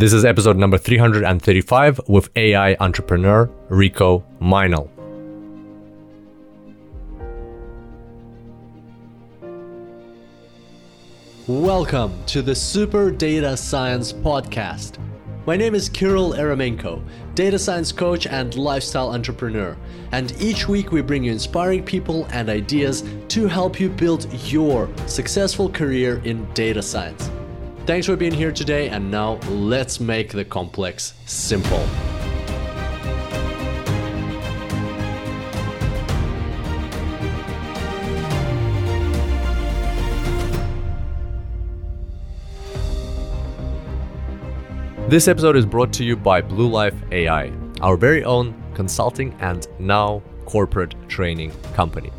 This is episode number 335 with AI entrepreneur Rico Meinl. Welcome to the Super Data Science Podcast. My name is Kirill Eremenko, data science coach and lifestyle entrepreneur. And each week we bring you inspiring people and ideas to help you build your successful career in data science. Thanks for being here today, and now let's make the complex simple. This episode is brought to you by Blue Life AI, our very own consulting and now corporate training company.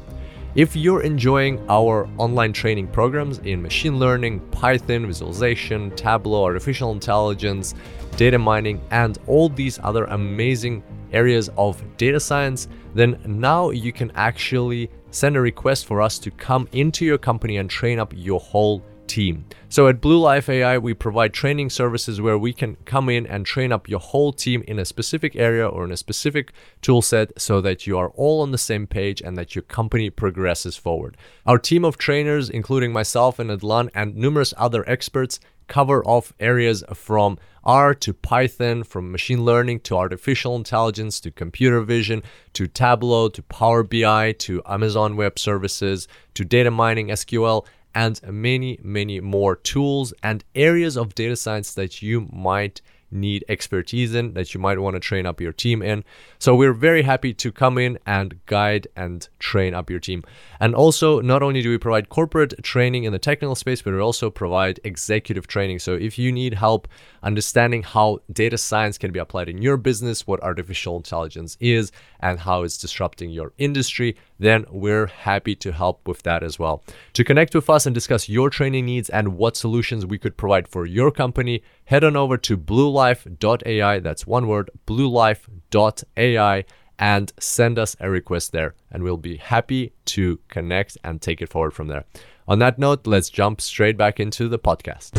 If you're enjoying our online training programs in machine learning, Python, visualization, Tableau, artificial intelligence, data mining, and all these other amazing areas of data science, then now you can actually send a request for us to come into your company and train up your whole team. So at Blue Life AI, we provide training services where we can come in and train up your whole team in a specific area or in a specific tool set so that you are all on the same page and that your company progresses forward. Our team of trainers, including myself and Hadelin and numerous other experts, cover off areas from R to Python, from machine learning to artificial intelligence to computer vision to Tableau to Power BI to Amazon Web Services to data mining, SQL, and many, many more tools and areas of data science that you might need expertise in, that you might want to train up your team in. So we're very happy to come in and guide and train up your team. And also, not only do we provide corporate training in the technical space, but we also provide executive training. So if you need help understanding how data science can be applied in your business, what artificial intelligence is, and how it's disrupting your industry, then we're happy to help with that as well. To connect with us and discuss your training needs and what solutions we could provide for your company, head on over to bluelife.ai. That's one word, bluelife.ai and send us a request there, and we'll be happy to connect and take it forward from there. On that note, let's jump straight back into the podcast.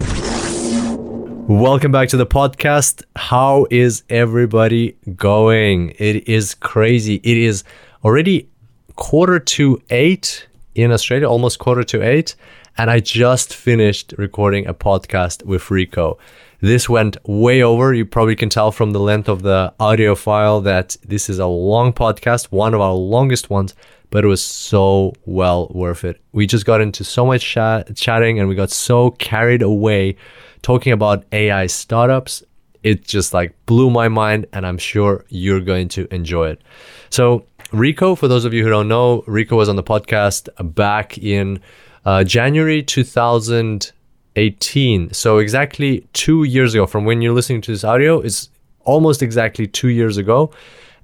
Welcome back to the podcast. How is everybody going? It is crazy. It is already quarter to eight in Australia, almost quarter to eight. And I just finished recording a podcast with Rico. This went way over. You probably can tell from the length of the audio file that this is a long podcast, one of our longest ones, but it was so well worth it. We just got into so much chat- chatting and we got so carried away talking about AI startups. It just like blew my mind, and I'm sure you're going to enjoy it. So, Rico, for those of you who don't know, Rico was on the podcast back in uh, January 2018. So exactly two years ago from when you're listening to this audio, it's almost exactly two years ago.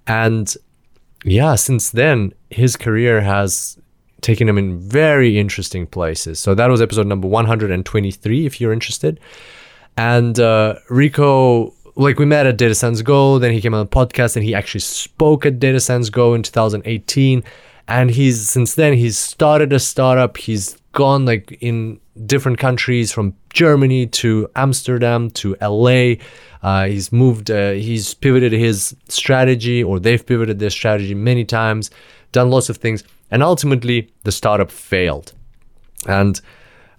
And yeah, since then, his career has taken him in very interesting places. So that was episode number 123, if you're interested. And uh, Rico, like we met at Data Science Go, then he came on the podcast and he actually spoke at Data Science Go in 2018. And he's since then he's started a startup. He's gone like in different countries from Germany to Amsterdam to LA. Uh, he's moved, uh, he's pivoted his strategy, or they've pivoted their strategy many times, done lots of things, and ultimately the startup failed. And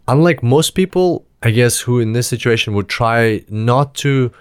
unlike most people, I guess, who in this situation would try not to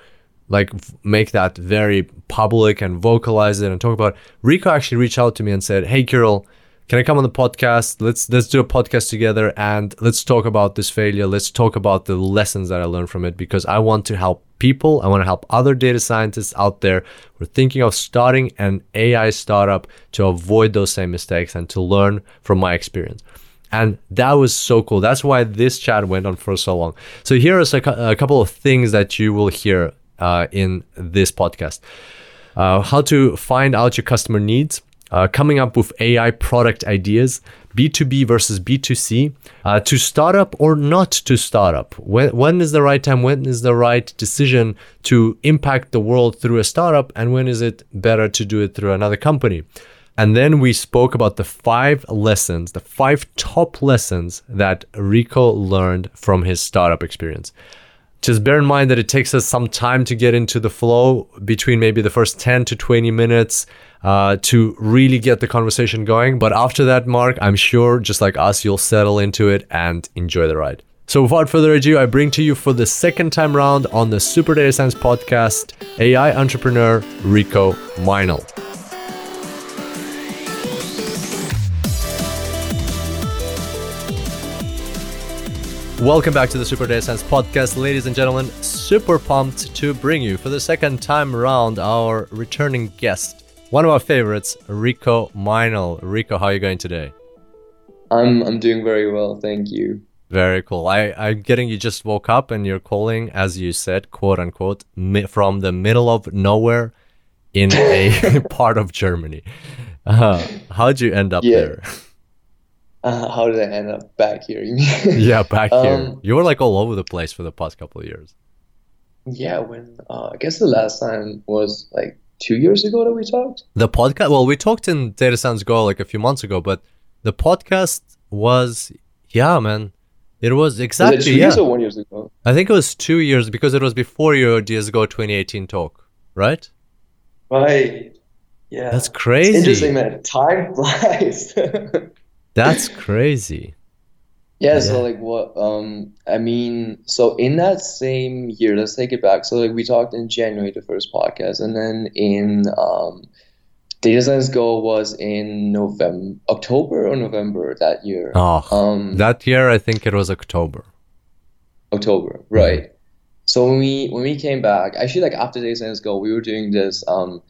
like make that very public and vocalize it and talk about, it, Rico actually reached out to me and said, "Hey, Kirill." can I come on the podcast? Let's let's do a podcast together and let's talk about this failure. Let's talk about the lessons that I learned from it because I want to help people. I want to help other data scientists out there who are thinking of starting an AI startup to avoid those same mistakes and to learn from my experience. And that was so cool. That's why this chat went on for so long. So here is a, a couple of things that you will hear uh, in this podcast. Uh, how to find out your customer needs uh, coming up with AI product ideas, B2B versus B2C, uh, to startup or not to startup. When, when is the right time? When is the right decision to impact the world through a startup? And when is it better to do it through another company? And then we spoke about the five lessons, the five top lessons that Rico learned from his startup experience. Just bear in mind that it takes us some time to get into the flow between maybe the first 10 to 20 minutes uh, to really get the conversation going. But after that, Mark, I'm sure just like us, you'll settle into it and enjoy the ride. So without further ado, I bring to you for the second time round on the Super Data Science podcast, AI entrepreneur Rico Meinl. Welcome back to the Super Data Science podcast, ladies and gentlemen. Super pumped to bring you for the second time around our returning guest, one of our favorites, Rico Meinl. Rico, how are you going today? I'm I'm doing very well, thank you. Very cool. I I'm getting you just woke up and you're calling, as you said, quote unquote, mi- from the middle of nowhere in a part of Germany. Uh, how'd you end up Yeah. there? Uh, how did I end up back here? Yeah, back here. Um, You were like all over the place for the past couple of years. yeah, when uh, I guess the last time was like two years ago that we talked. The podcast, well, we talked in Data Science Go like a few months ago, but the podcast was, yeah, man, it was Was it exactly, two yeah. years or one years ago? I think it was two years because it was before your DS Go 2018 talk, right? Right. Yeah. That's It's crazy. interesting, man. Time flies. That's crazy. Yeah, Yeah. so like what um I mean so in that same year, let's take it back. So like we talked in January the first podcast and then in um Data Science Go was in November October or November that year. Oh, Um that year I think it was October. October, right. So when we when we came back, actually like after Data Science Go, we were doing this um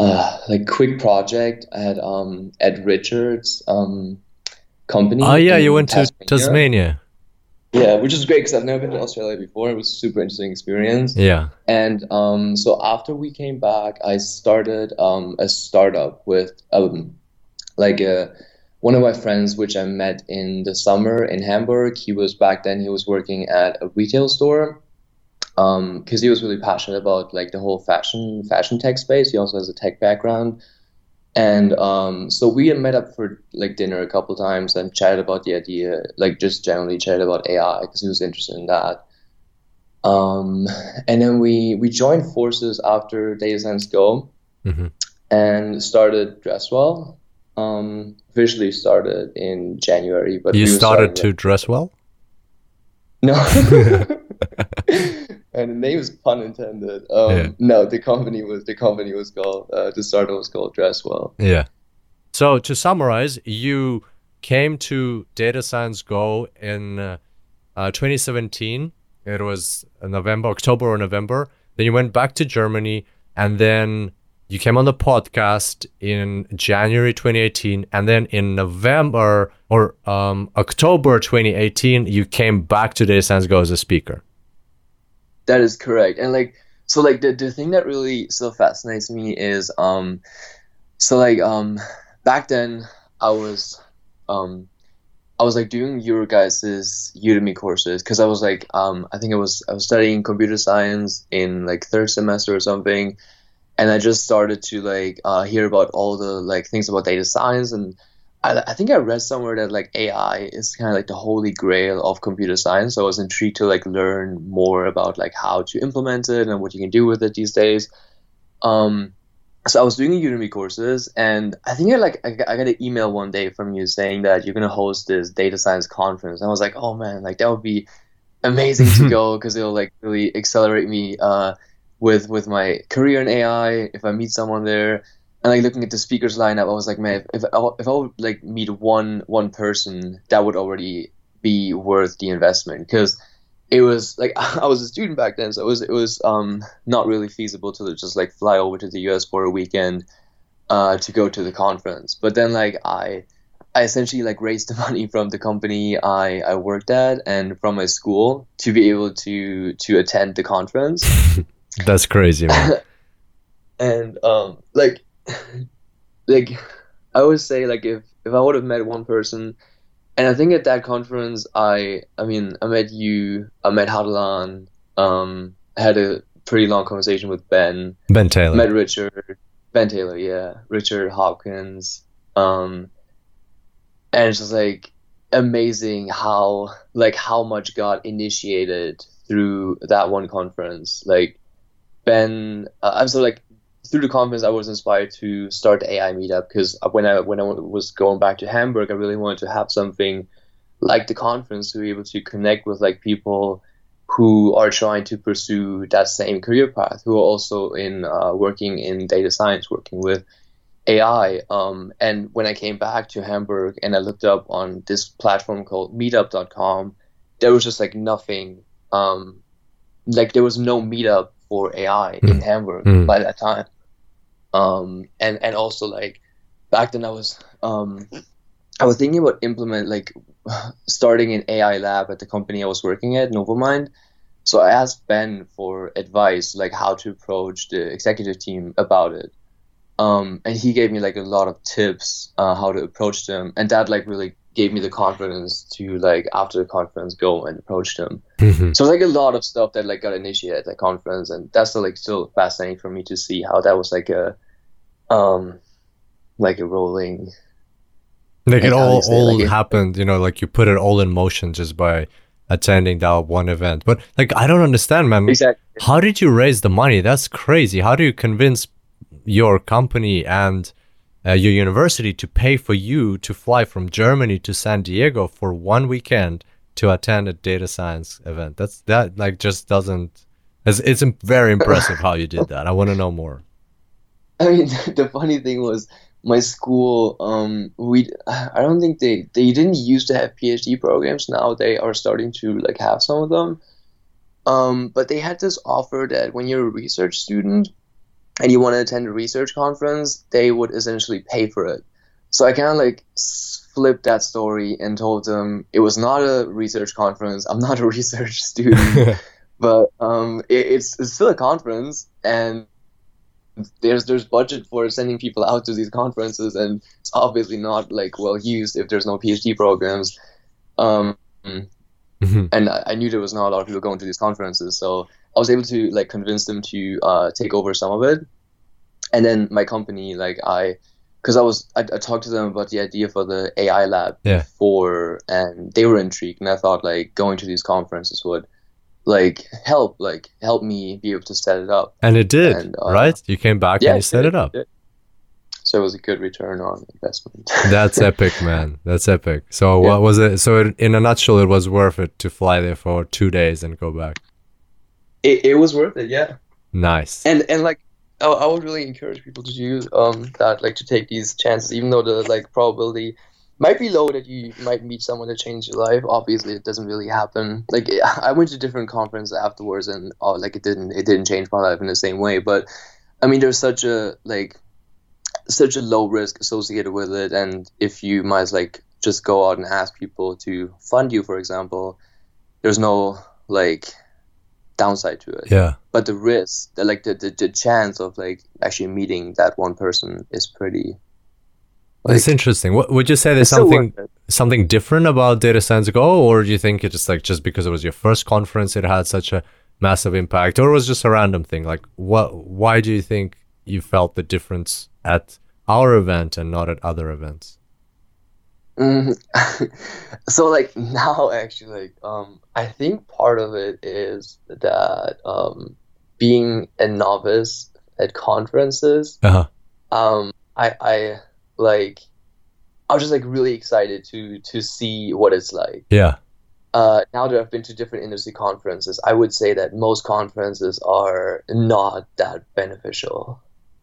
uh like quick project at um at Richard's um company Oh yeah, you went to Tasmania. Tasmania. Yeah, which is great because I've never been to Australia before. It was a super interesting experience. Yeah. And um, so after we came back, I started um, a startup with um, like a, one of my friends, which I met in the summer in Hamburg. He was back then, he was working at a retail store because he was really passionate about like the whole fashion fashion tech space. He also has a tech background. And um, so we had met up for like dinner a couple times and chatted about the idea, like just generally chatted about AI because he was interested in that. Um, and then we we joined forces after Data Science Go hmm and started Dresswell. Um, officially started in January, but You we were started to dress well? no. and the name is pun intended. Um, Yeah. No, the company was the company was called uh, the startup was called Dresswell. Yeah. So to summarize, you came to Data Science Go in uh, uh, 2017. It was November, October or November. Then you went back to Germany, and then you came on the podcast in January 2018, and then in November or um, October 2018, you came back to Data Science Go as a speaker. That is correct. And like so like the, the thing that really so fascinates me is um so like um back then I was um I was like doing your guys's Udemy courses because I was like um I think I was I was studying computer science in like third semester or something and I just started to like uh, hear about all the like things about data science and I, I think I read somewhere that like AI is kind of like the holy grail of computer science. So I was intrigued to like learn more about like how to implement it and what you can do with it these days. Um, so I was doing Udemy courses, and I think I like I got I got an email one day from you saying that you're gonna host this data science conference. And I was like, oh man, like that would be amazing to go because it'll like really accelerate me uh, with with my career in AI if I meet someone there and like looking at the speakers lineup, I was like, man, if, if I, if I would like meet one one person, that would already be worth the investment because it was like I was a student back then, so it was it was um not really feasible to just like fly over to the U.S. for a weekend uh, to go to the conference. But then like I I essentially like raised the money from the company I, I worked at and from my school to be able to to attend the conference. That's crazy, man. and um like like i would say like if if i would have met one person and i think at that conference i i mean i met you i met Hadelin, um I had a pretty long conversation with ben ben Taylor. met richard ben taylor yeah richard hopkins um and it's just like amazing how like how much got initiated through that one conference. Like Ben, uh, I'm so like through the conference, I was inspired to start the AI meetup because when I when I was going back to Hamburg, I really wanted to have something like the conference to be able to connect with like people who are trying to pursue that same career path, who are also in uh, working in data science, working with AI. Um, and when I came back to Hamburg and I looked up on this platform called Meetup.com, there was just like nothing. Um, like there was no meetup for AI mm. in hmm. Hamburg mm. by that time. Um, and and also like back then I was um, I was thinking about implement like starting an AI lab at the company I was working at, Novamind. So I asked Ben for advice, like how to approach the executive team about it. Um, and he gave me like a lot of tips uh, how to approach them, and that like really gave me the confidence to like after the conference go and approach them. Mm-hmm. So like a lot of stuff that like got initiated at the conference, and that's like still fascinating for me to see how that was like a um like a rolling like it all all like happened, you know, like you put it all in motion just by attending that one event. But like I don't understand, man. Exactly. How did you raise the money? That's crazy. How do you convince your company and uh, your university to pay for you to fly from Germany to San Diego for one weekend to attend a data science event? That's that like just doesn't. It's, it's very impressive how you did that. I want to know more. I mean, the funny thing was my school um we i don't think they they didn't used to have phd programs now they are starting to like have some of them um but they had this offer that when you're a research student and you want to attend a research conference they would essentially pay for it. So i kind of like flipped that story and told them it was not a research conference. I'm not a research student. But um it, it's, it's still a conference and there's there's budget for sending people out to these conferences, and it's obviously not like well used if there's no PhD programs. Um, mm-hmm. And I, knew there was not a lot of people going to these conferences, so I was able to like convince them to uh, take over some of it. And then my company, like I, because I was I, I, talked to them about the idea for the AI lab yeah. before, and they were intrigued, and I thought like going to these conferences would like help like help me be able to set it up and it did and, uh, right you came back yeah, and you set it, it up so it was a good return on investment that's epic man that's epic so yeah. what was it so in a nutshell it was worth it to fly there for two days and go back it, it was worth it yeah nice and and like I, I would really encourage people to do um that like to take these chances even though the like probability might be low that you might meet someone that changed your life. Obviously, it doesn't really happen. Like I went to different conferences afterwards, and oh, like it didn't it didn't change my life in the same way. But I mean, there's such a like such a low risk associated with it, and if you might like just go out and ask people to fund you, for example, there's no like downside to it. Yeah. But the risk, the like the, the, the chance of like actually meeting that one person is pretty like, it's interesting. What would you say there's something something different about Data Science Go, or do you think it's just like just because it was your first conference, it had such a massive impact, or it was just a random thing? Like, what? Why do you think you felt the difference at our event and not at other events? Mm, so like now actually like um I think part of it is that um being a novice at conferences uh-huh. um I I like I was just like really excited to to see what it's like. Yeah. Uh, now that I've been to different industry conferences, I would say that most conferences are not that beneficial.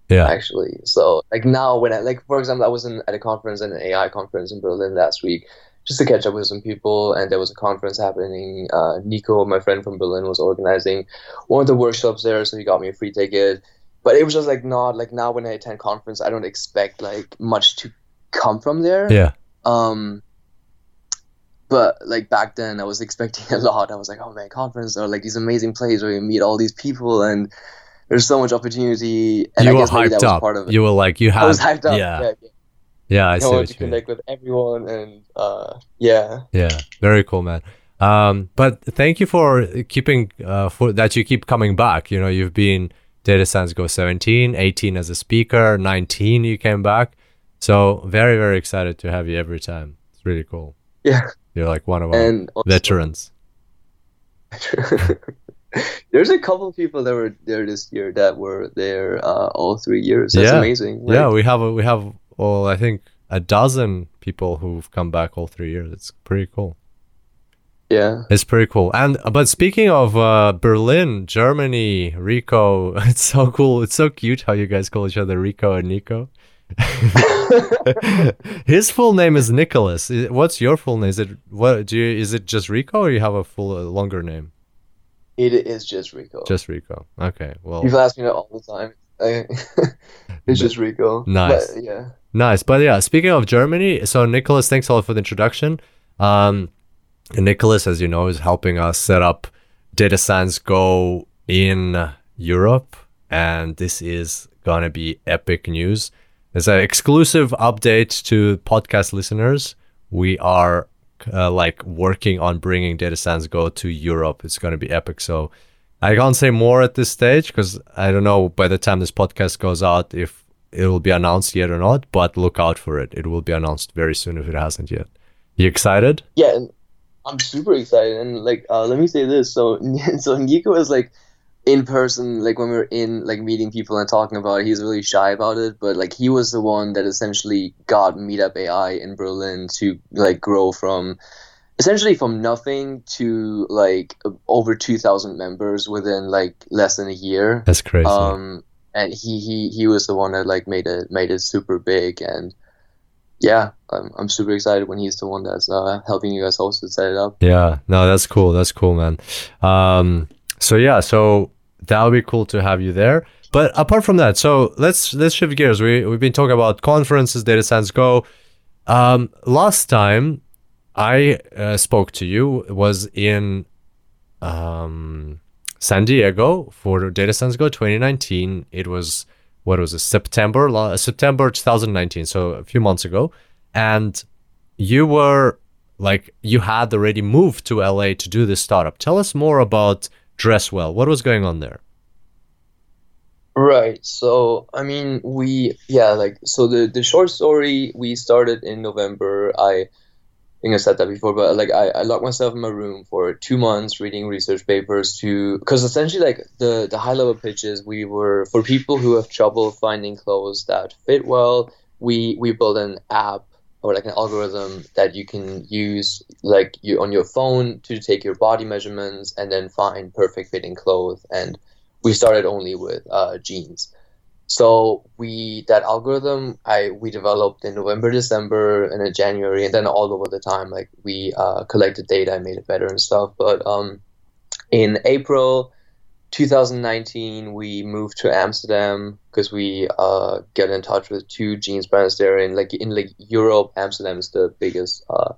Yeah. Actually, so like now when I like for example, I was in, at a conference, an AI conference in Berlin last week, just to catch up with some people, and there was a conference happening. Uh, Nico, my friend from Berlin, was organizing one of the workshops there, so he got me a free ticket but it was just like not like now when I attend conference, I don't expect like much to come from there. Yeah. Um. But like back then, I was expecting a lot. I was like, oh man, conference are like these amazing places where you meet all these people and there's so much opportunity. And you I were hyped up. part of it. You were like, you had. I was hyped up. Yeah. Yeah. yeah. yeah I, I see what to you connect mean. with everyone and uh, yeah. Yeah, very cool, man. Um, but thank you for keeping uh, for that you keep coming back. You know, you've been Data Science Go 17, 18 as a speaker, 19 you came back. So very, very excited to have you every time. It's really cool. Yeah. You're like one of our and veterans. There's a couple people that were there this year that were there uh, all three years. That's Yeah. amazing. Like, Yeah, we have a, we have well, I think a dozen people who've come back all three years. It's pretty cool. yeah. It's pretty cool. And but speaking of uh, Berlin, Germany, Rico, it's so cool. It's so cute how you guys call each other Rico and Nico. His full name is Nicholas. What's your full name? Is it what do you is it just Rico or you have a full uh, longer name? It is just Rico. Just Rico. Okay. Well, People ask me that all the time. It's just Rico. Nice. But, yeah. Nice. But yeah, speaking of Germany, so Nicholas, thanks a lot for the introduction. Um, Nicholas, as you know, is helping us set up Data Science Go in Europe. And this is going to be epic news. As an exclusive update to podcast listeners, we are uh, like working on bringing Data Science Go to Europe. It's going to be epic. So I can't say more at this stage because I don't know by the time this podcast goes out if it will be announced yet or not, but look out for it. It will be announced very soon if it hasn't yet. You excited? Yeah, I'm super excited. And like, uh, let me say this. So, so Nico is like in person, like when we were in like meeting people and talking about it, he's really shy about it. But like, he was the one that essentially got Meetup AI in Berlin to like grow from essentially from nothing to like over 2,000 members within like less than a year. That's crazy. Um, and he, he he was the one that like made it made it super big and yeah I'm, I'm super excited when he's the one that's uh, helping you guys also set it up yeah, no, that's cool. That's cool, man. Um, so yeah, so that would be cool to have you there. But apart from that, so let's let's shift gears. We we've been talking about conferences, Data Science Go. Um, last time I uh, spoke to you was in um, San Diego for Data Science Go 2019. It was what was it September September 2019, so a few months ago, and you were like you had already moved to LA to do this startup. Tell us more about Dresswell. What was going on there? right so i mean we yeah like so the the short story we started in november i think i said that before but like i, I locked myself in my room for two months reading research papers to because essentially like the the high level pitches we were for people who have trouble finding clothes that fit well we we built an app or like an algorithm that you can use like you on your phone to take your body measurements and then find perfect fitting clothes. And we started only with uh, jeans. So we that algorithm i we developed in november december and then january and then all over the time like we uh, collected data and made it better and stuff. But um, in april 2019 we moved to amsterdam because we uh, get in touch with two jeans brands there in like in like europe. Amsterdam is the biggest uh,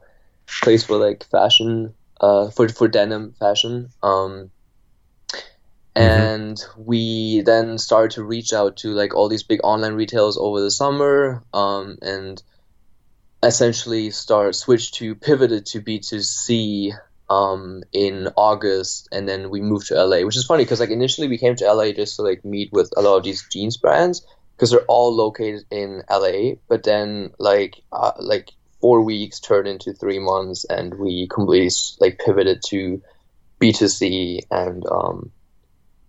place for like fashion uh, for for denim fashion um, and we then started to reach out to like all these big online retailers over the summer um, and essentially start switch to pivoted to b2c um, in august and then we moved to la which is funny because like initially we came to la just to like meet with a lot of these jeans brands because they're all located in la but then like uh, like four weeks turned into three months and we completely like pivoted to b2c and um,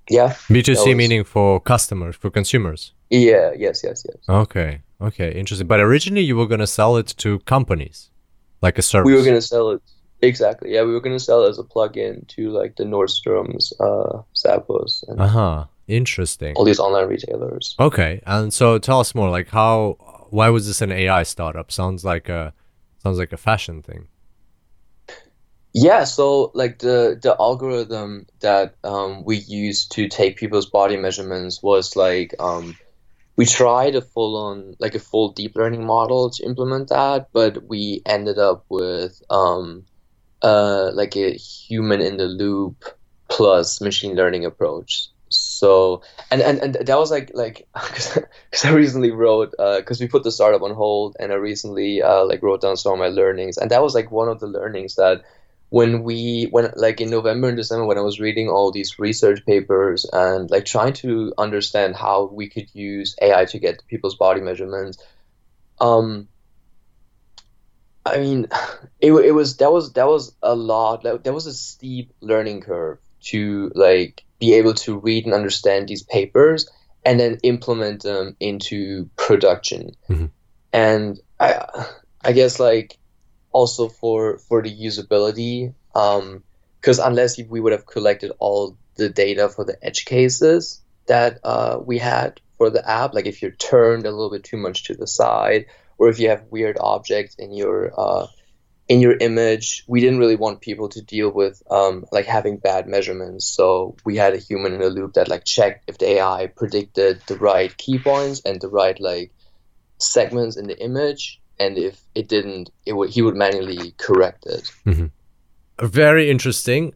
yeah B2C meaning for customers, for consumers. Yeah, yes, yes, yes. Okay. Okay. Interesting. But originally you were going to sell it to companies like a service. We were gonna sell it exactly. Yeah, we were gonna sell it as a plug-in to like the Nordstroms, uh, Zappos, and Uh huh. Interesting. all these online retailers. Okay. And so tell us more like how why was this an AI startup? Sounds like a sounds like a fashion thing. Yeah, so like the the algorithm that um, we used to take people's body measurements was like um, we tried a full on like a full deep learning model to implement that, but we ended up with um, uh, like a human in the loop plus machine learning approach. So and and, and that was like like because I recently wrote because we put the startup on hold and I recently uh, like wrote down some of my learnings and that was like one of the learnings that when we when like in November and December when I was reading all these research papers and like trying to understand how we could use AI to get people's body measurements, um, I mean, it, it was that was that was a lot. That, that was a steep learning curve to like be able to read and understand these papers and then implement them into production. Mm-hmm. And I I guess like also for for the usability, because um, unless we would have collected all the data for the edge cases that uh, we had for the app, like if you're turned a little bit too much to the side or if you have weird objects in your uh, in your image, we didn't really want people to deal with um, like having bad measurements. So we had a human in the loop that like checked if the AI predicted the right key points and the right like segments in the image, and if it didn't, it would he would manually correct it. Mm-hmm. Very interesting.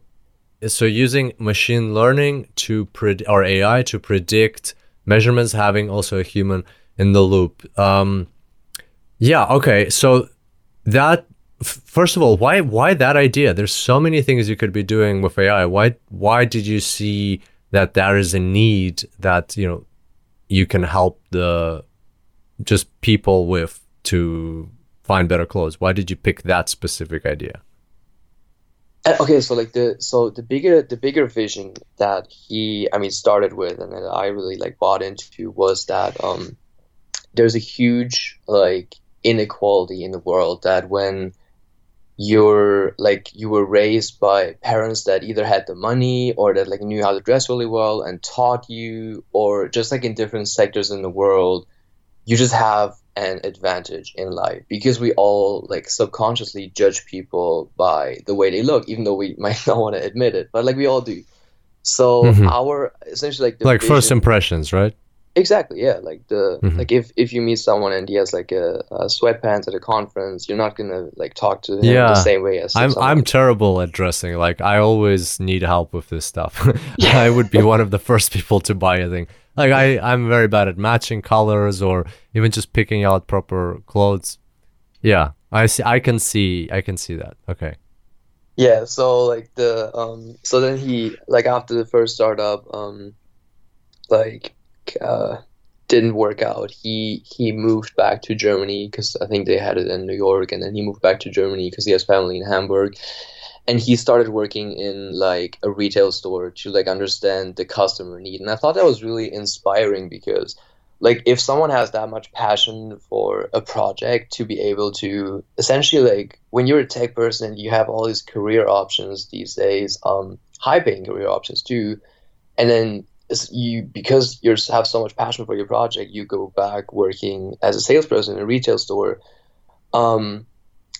So using machine learning to pred or AI to predict measurements, having also a human in the loop. Um, yeah. Okay. So that first of all, why why that idea? There's so many things you could be doing with AI. Why why did you see that there is a need that you know you can help the just people with to find better clothes? Why did you pick that specific idea? Uh, okay, so like the so the bigger the bigger vision that he I mean started with and that I really like bought into was that um there's a huge like inequality in the world that when you're like you were raised by parents that either had the money or that like knew how to dress really well and taught you or just like in different sectors in the world you just have an advantage in life. Because we all like subconsciously judge people by the way they look even though we might not want to admit it but like we all do. So mm-hmm. our essentially like like vision, first impressions right Exactly, yeah. Like the mm-hmm. like if if you meet someone and he has like a, a, sweatpants at a conference, you're not gonna like talk to him yeah. the same way as I'm. I'm terrible at dressing. Like I always need help with this stuff. yeah. I would be one of the first people to buy a thing. Like I I'm very bad at matching colors or even just picking out proper clothes. Yeah, I see. I can see. I can see that. Okay. Yeah. So like the um. So then he like after the first startup um, like uh, didn't work out. He he moved back to Germany because I think they had it in New York, and then he moved back to Germany because he has family in Hamburg. And he started working in like a retail store to like understand the customer need. And I thought that was really inspiring because like if someone has that much passion for a project to be able to essentially like when you're a tech person you have all these career options these days um high paying career options too and then you because you have so much passion for your project, you go back working as a salesperson in a retail store, um,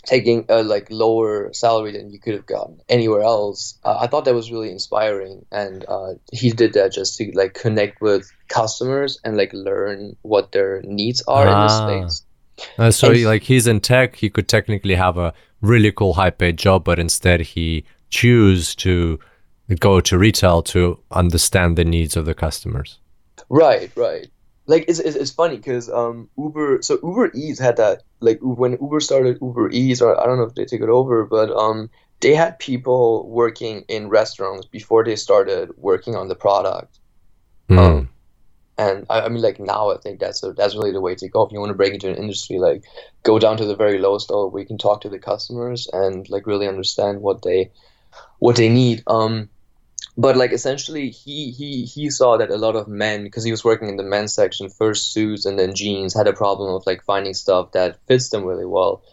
taking a like lower salary than you could have gotten anywhere else. Uh, I thought that was really inspiring, and uh, he did that just to like connect with customers and like learn what their needs are ah. in this ah. space. Uh, so he, like he's in tech, he could technically have a really cool high paid job, but instead he choose to go to retail to understand the needs of the customers. Right, right. Like it's it's, it's funny because um Uber so Uber Eats had that like when Uber started Uber Eats or I don't know if they took it over but um they had people working in restaurants before they started working on the product. Mm. Um, and I, I, mean like now I think that's a, that's really the way to go if you want to break into an industry like go down to the very lowest level where you can talk to the customers and like really understand what they what they need. Um but like essentially he he he saw that a lot of men because he was working in the men's section first suits and then jeans had a problem of like finding stuff that fits them really well.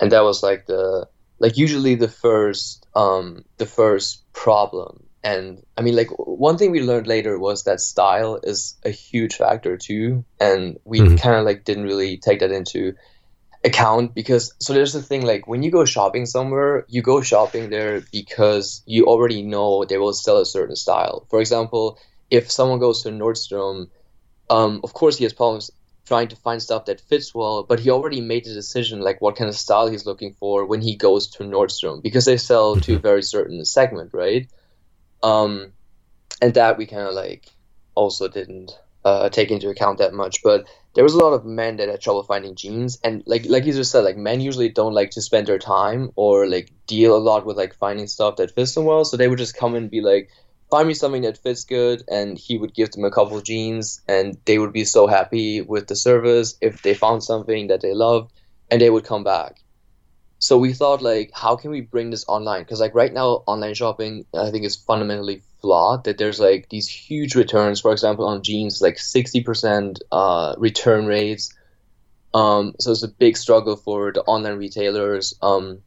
And that was like the like usually the first um the first problem. And i mean like one thing we learned later was that style is a huge factor too. And we mm-hmm. kind of like didn't really take that into account because so there's the thing like when you go shopping somewhere you go shopping there because you already know they will sell a certain style for example if someone goes to nordstrom um, of course he has problems trying to find stuff that fits well but he already made the decision like what kind of style he's looking for when he goes to nordstrom because they sell to a mm-hmm. very certain segment right um, and that we kind of like also didn't uh, take into account that much but there was a lot of men that had trouble finding jeans and like like you just said like men usually don't like to spend their time or like deal a lot with like finding stuff that fits them well so they would just come and be like find me something that fits good and he would give them a couple of jeans and they would be so happy with the service if they found something that they loved and they would come back. So we thought like how can we bring this online? Because like right now online shopping i think is fundamentally flawed that there's like these huge returns for example on jeans like 60% uh, return rates um, so it's a big struggle for the online retailers um,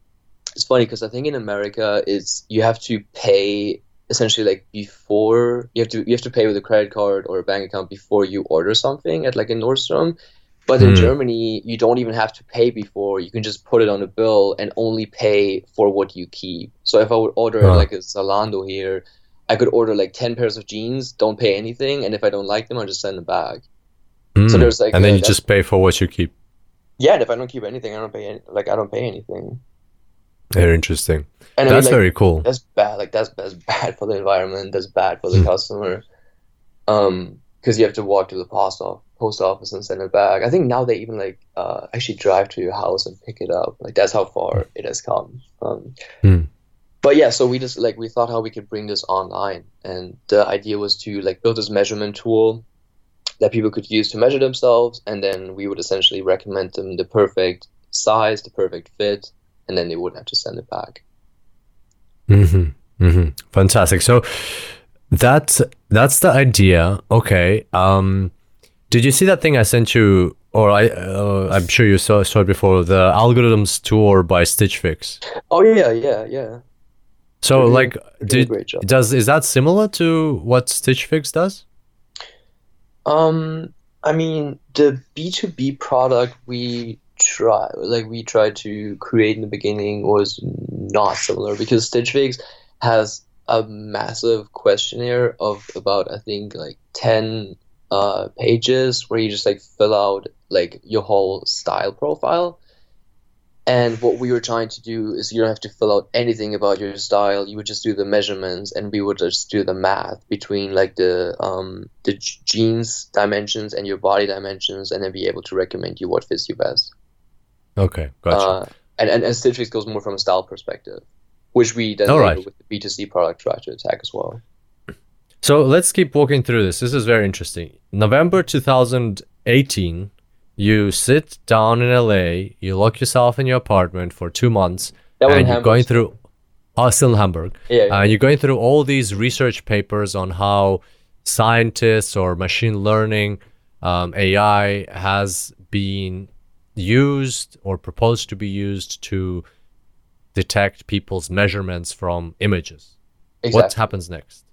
it's funny because i think in america it's you have to pay essentially like before you have to you have to pay with a credit card or a bank account before you order something at like a nordstrom but in Mm. Germany, you don't even have to pay before. You can just put it on a bill and only pay for what you keep. So if I would order Huh. like a Zalando here, I could order like 10 pairs of jeans, don't pay anything. And if I don't like them, I'll just send them back. So Mm. there's like and then you just pay for what you keep. Yeah, and if I don't keep anything, I don't pay any, like I don't pay anything. Very interesting. And I mean, That's like, very cool. that's bad. Like that's that's bad for the environment. That's bad for the Hmm. customer. Um, because you have to walk to the post off post office and send it back. I think now they even like uh actually drive to your house and pick it up. Like that's how far it has come. Um, Hmm. But yeah, so we just like we thought how we could bring this online, and the idea was to like build this measurement tool that people could use to measure themselves, and then we would essentially recommend them the perfect size, the perfect fit, and then they wouldn't have to send it back. Mm-hmm. Mm-hmm. Fantastic. So that's that's the idea. Okay. Um, did you see that thing I sent you, or I uh, I'm sure you saw saw it before, the algorithms tour by Stitch Fix. Oh yeah, yeah, yeah. So doing- like, did, great job. does is that similar to what Stitch Fix does? Um, I mean, the B2B product we try, like we tried to create in the beginning was not similar because Stitch Fix has a massive questionnaire of about, I think, like 10 uh, pages where you just like fill out like your whole style profile. And what we were trying to do is you don't have to fill out anything about your style. You would just do the measurements, and we would just do the math between like the um, the jeans dimensions and your body dimensions, and then be able to recommend you what fits you best. Okay, gotcha. Uh, and, and and Stitch Fix goes more from a style perspective, which we then right. with the B two C product try to attack as well. So let's keep walking through this. This is very interesting. November 2018, you sit down in LA, you lock yourself in your apartment for two months, That and you're going through. Oh, still in Hamburg. Yeah, yeah. Uh, you're going through all these research papers on how scientists or machine learning, um, AI, has been used or proposed to be used to detect people's measurements from images. What happens next?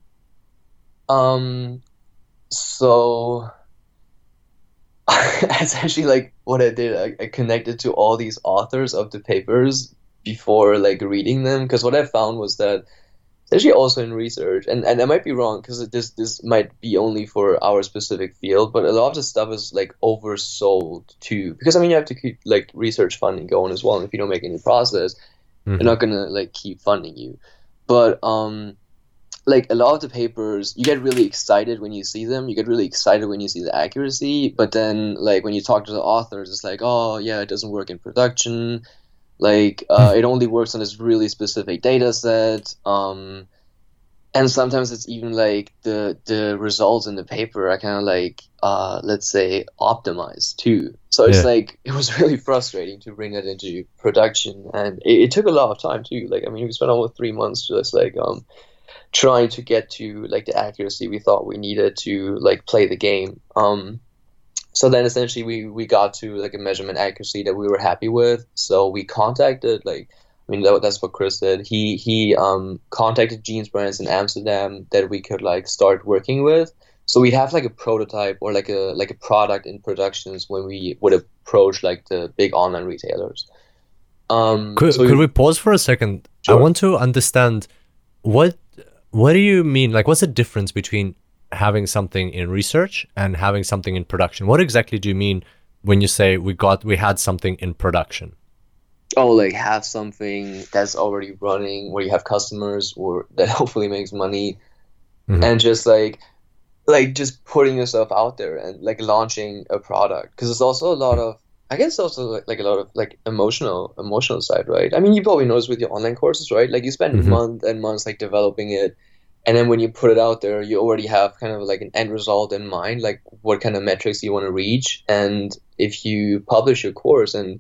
Um, so essentially, like what I did, I, I connected to all these authors of the papers before like reading them, because what I found was that actually also in research, and, and I might be wrong because this this might be only for our specific field, but a lot of the stuff is like oversold too. Because I mean, you have to keep like research funding going as well, and if you don't make any process, Mhm. they're not gonna like keep funding you. But um, like a lot of the papers, you get really excited when you see them. You get really excited when you see the accuracy. But then like when you talk to the authors, it's like, oh yeah, it doesn't work in production. Like uh, it only works on this really specific data set. Um, and sometimes it's even like the the results in the paper are kind of like uh, let's say optimized too. So it's Yeah. like it was really frustrating to bring that into production, and it, it took a lot of time too. Like I mean, we spent almost three months just like um, trying to get to like the accuracy we thought we needed to like play the game. Um, so then essentially we we got to like a measurement accuracy that we were happy with. So we contacted like I mean that, that's what Chris did. He he um contacted jeans brands in Amsterdam that we could like start working with. So we have like a prototype or like a like a product in productions when we would approach like the big online retailers. Um, Could, so could we pause for a second? I want to understand what what do you mean? Like, what's the difference between having something in research and having something in production? What exactly do you mean when you say we got we had something in production? oh like have something that's already running where you have customers or that hopefully makes money Mhm. and just like like just putting yourself out there and like launching a product because it's also a lot of i guess also like, like a lot of like emotional emotional side right i mean you probably notice with your online courses right like you spend Mhm. months and months like developing it and then when you put it out there you already have kind of like an end result in mind like what kind of metrics you want to reach and if you publish your course and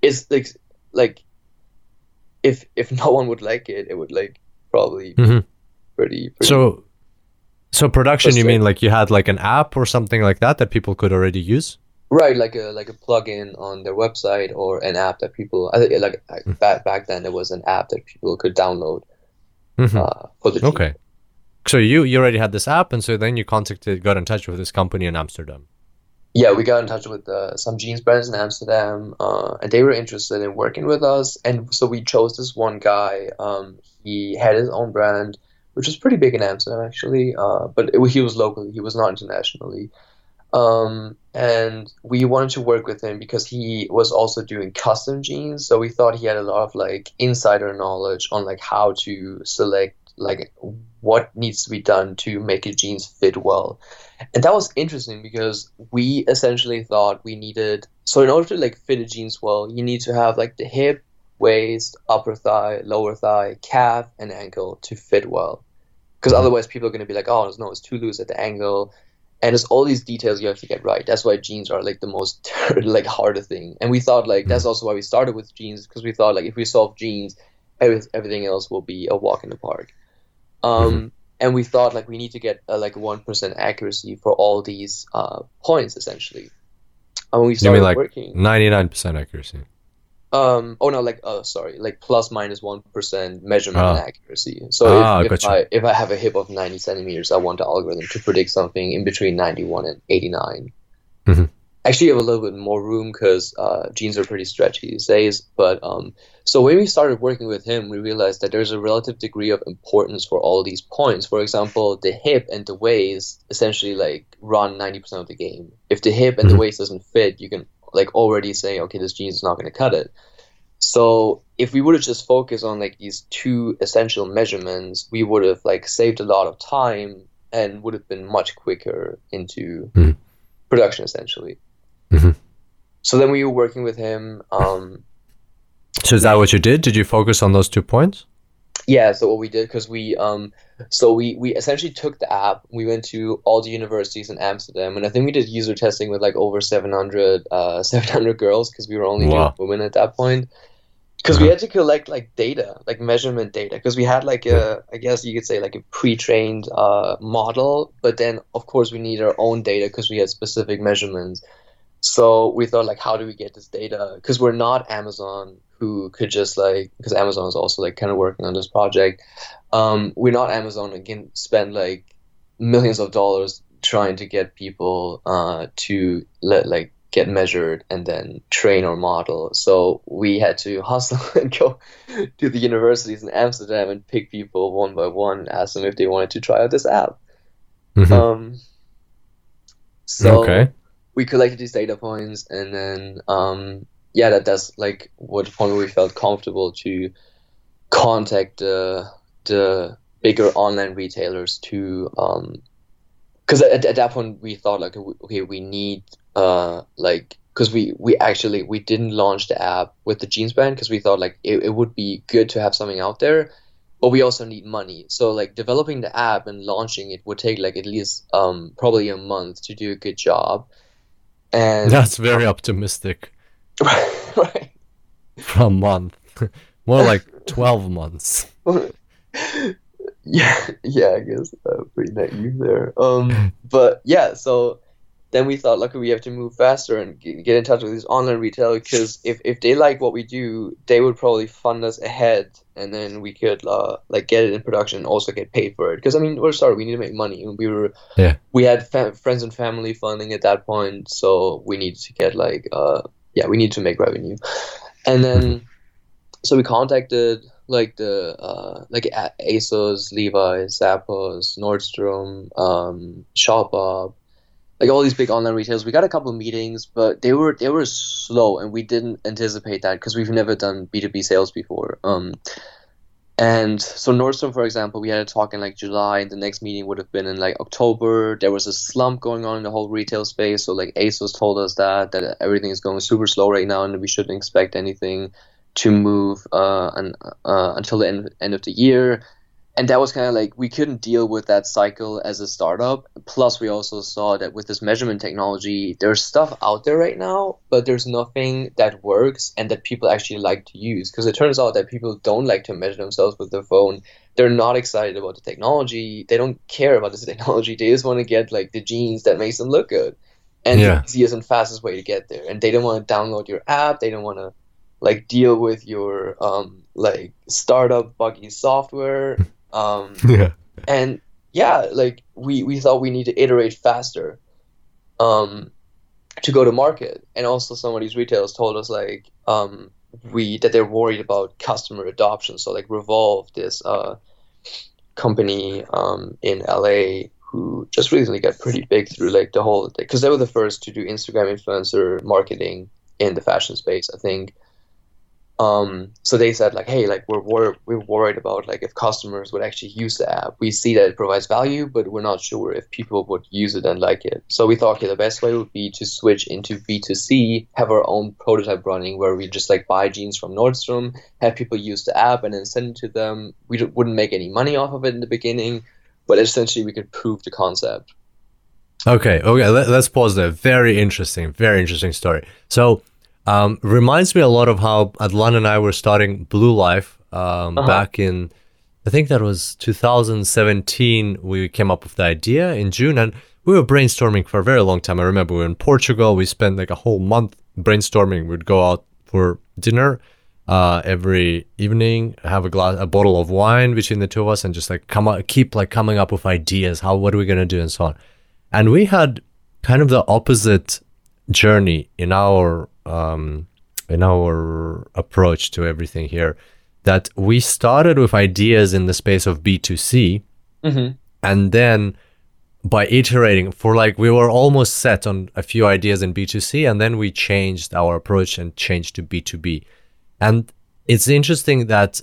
it's like like if if no one would like it, it would like probably Mhm. pretty, pretty So, so production, you mean like you had like an app or something like that that people could already use? Right like a like a plugin on their website or an app that people I think like Hmm. back back then there was an app that people could download Mhm. uh, for the. Okay. So you you already had this app, and so then you contacted, got in touch with this company in Amsterdam. yeah, we got in touch with uh, some jeans brands in Amsterdam, uh, and they were interested in working with us. And so we chose this one guy. Um, he had his own brand, which was pretty big in Amsterdam actually, uh, but it, he was local. He was not internationally. Um, and we wanted to work with him because he was also doing custom jeans. So we thought he had a lot of like insider knowledge on like how to select like what needs to be done to make a jeans fit well. And that was interesting because we essentially thought we needed so in order to like fit a jeans well, you need to have like the hip, waist, upper thigh, lower thigh, calf, and ankle to fit well. Because Mhm. otherwise people are gonna be like, oh no, it's too loose at the ankle. And it's all these details you have to get right. That's why jeans are like the most like harder thing. And we thought like that's also why we started with jeans because we thought like if we solve every, everything else will be a walk in the park. Um, and we thought like we need to get uh, like one percent accuracy for all these uh, points essentially. And when we You started mean like working, ninety nine percent accuracy? Um, oh no, like oh sorry, like plus minus one percent measurement Ah. and accuracy. So Ah, if, if gotcha. I if I have a hip of ninety centimeters, I want the algorithm to predict something in between ninety one and eighty Mhm. Actually, you have a little bit more room because uh, jeans are pretty stretchy these days. But um, so when we started working with him, we realized that there's a relative degree of importance for all these points. For example, the hip and the waist essentially like run ninety percent of the game. If the hip and Mhm. the waist doesn't fit, you can like already saying, okay, this jeans is not going to cut it. So if we would have just focused on like these two essential measurements, we would have like saved a lot of time and would have been much quicker into Mhm. production essentially. Mhm. So then we were working with him. Um, So is that what you did? Did you focus on those two points? yeah, so what we did because we um, so we we essentially took the app. We went to all the universities in Amsterdam, and I think we did user testing with like over 700 uh 700 girls because we were only Wow. women at that point. Because we Uh-huh. had to collect like data, like measurement data, because we had like a, I guess you could say like a pre-trained uh, model, but then of course we need our own data because we had specific measurements. So we thought like, how do we get this data? Because we're not Amazon, who could just like, because Amazon is also like kind of working on this project. Um, we're not Amazon and can spend like millions of dollars trying to get people uh, to let like get measured and then train our model. So we had to hustle and go to the universities in Amsterdam and pick people one by one, ask them if they wanted to try out this app. Mhm. Um, so okay. We collected these data points and then um, yeah, that that's like what point we felt comfortable to contact the the bigger online retailers to um because at, at that point we thought like okay we need uh like because we we actually we didn't launch the app with the jeans brand because we thought like it, it would be good to have something out there but we also need money. So like developing the app and launching it would take like at least um probably a month to do a good job and That's very optimistic right for a month. More like twelve months. yeah, yeah, I guess uh, pretty naive there. Um, but yeah, so then we thought, like, we have to move faster and get in touch with these online retailers because if, if they like what we do, they would probably fund us ahead, and then we could uh, like get it in production and also get paid for it. Because I mean, we're sorry, we need to make money, and we were Yeah. we had fa- friends and family funding at that point, so we needed to get like uh yeah, we need to make revenue, and then so we contacted like the uh, like ASOS, Levi's, Zappos, Nordstrom, um, Shopbop, like all these big online retailers. We got a couple of meetings, but they were they were slow, and we didn't anticipate that because we've never done B two B sales before. Um, and so Nordstrom, for example, we had a talk in like July, and the next meeting would have been in like October. There was a slump going on in the whole retail space, so like ASOS told us that that everything is going super slow right now, and we shouldn't expect anything to move uh, uh, until the end, end of the year. And that was kind of like we couldn't deal with that cycle as a startup. Plus we also saw that with this measurement technology there's stuff out there right now but there's nothing that works and that people actually like to use. Because it turns out that people don't like to measure themselves with their phone. They're not excited about the technology. They don't care about this technology. They just want to get like the jeans that makes them look good. And Yeah. the easiest and fastest way to get there. And they don't want to download your app. They don't want to like deal with your um like startup buggy software um yeah. and yeah like we we thought we need to iterate faster um to go to market. And also some of these retailers told us like um we that they're worried about customer adoption. So like revolve this uh company um in la who just recently got pretty big through like the whole because they were the first to do instagram influencer marketing in the fashion space i think um, so they said like, hey, like we're, wor- we're worried about like if customers would actually use the app. We see that it provides value, but we're not sure if people would use it and like it. So we thought, okay, the best way would be to switch into B2C, have our own prototype running where we just like buy jeans from Nordstrom, have people use the app and then send it to them. We d- wouldn't make any money off of it in the beginning, but essentially we could prove the concept. Okay, okay, let, us pause there. Very interesting, very interesting story. So, um, reminds me a lot of how Hadelin and I were starting Blue Life um, Uh-huh. back in, I think that was 2017. We came up with the idea in June, and we were brainstorming for a very long time. I remember we were in Portugal. We spent like a whole month brainstorming. We'd go out for dinner uh, every evening, have a glass, a bottle of wine between the two of us, and just like come up, keep like coming up with ideas. How what are we gonna do, and so on. And we had kind of the opposite journey in our um, in our approach to everything here. That we started with ideas in the space of B two C, Mm-hmm. and then by iterating for like we were almost set on a few ideas in B2C and then we changed our approach and changed to B2B. And it's interesting that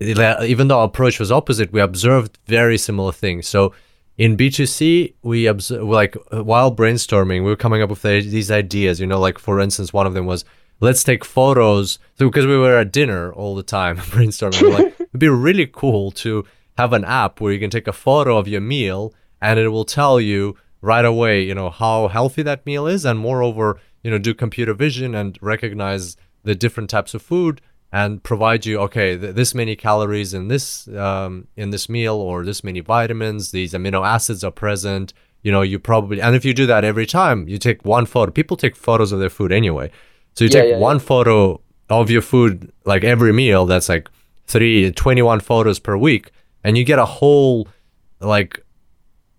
even though our approach was opposite, we observed very similar things. So in B2C, we observe like while brainstorming, we were coming up with the, these ideas, you know, like for instance, one of them was let's take photos. So because we were at dinner all the time brainstorming, we're like it'd be really cool to have an app where you can take a photo of your meal and it will tell you right away, you know, how healthy that meal is, and moreover, you know, do computer vision and recognize the different types of food and provide you okay th- this many calories in this um, in this meal or this many vitamins these amino acids are present. You know you probably and if you do that every time you take one photo. People take photos of their food anyway. So you Yeah, take yeah, one photo of your food like every meal that's like three 21 photos per week and you get a whole like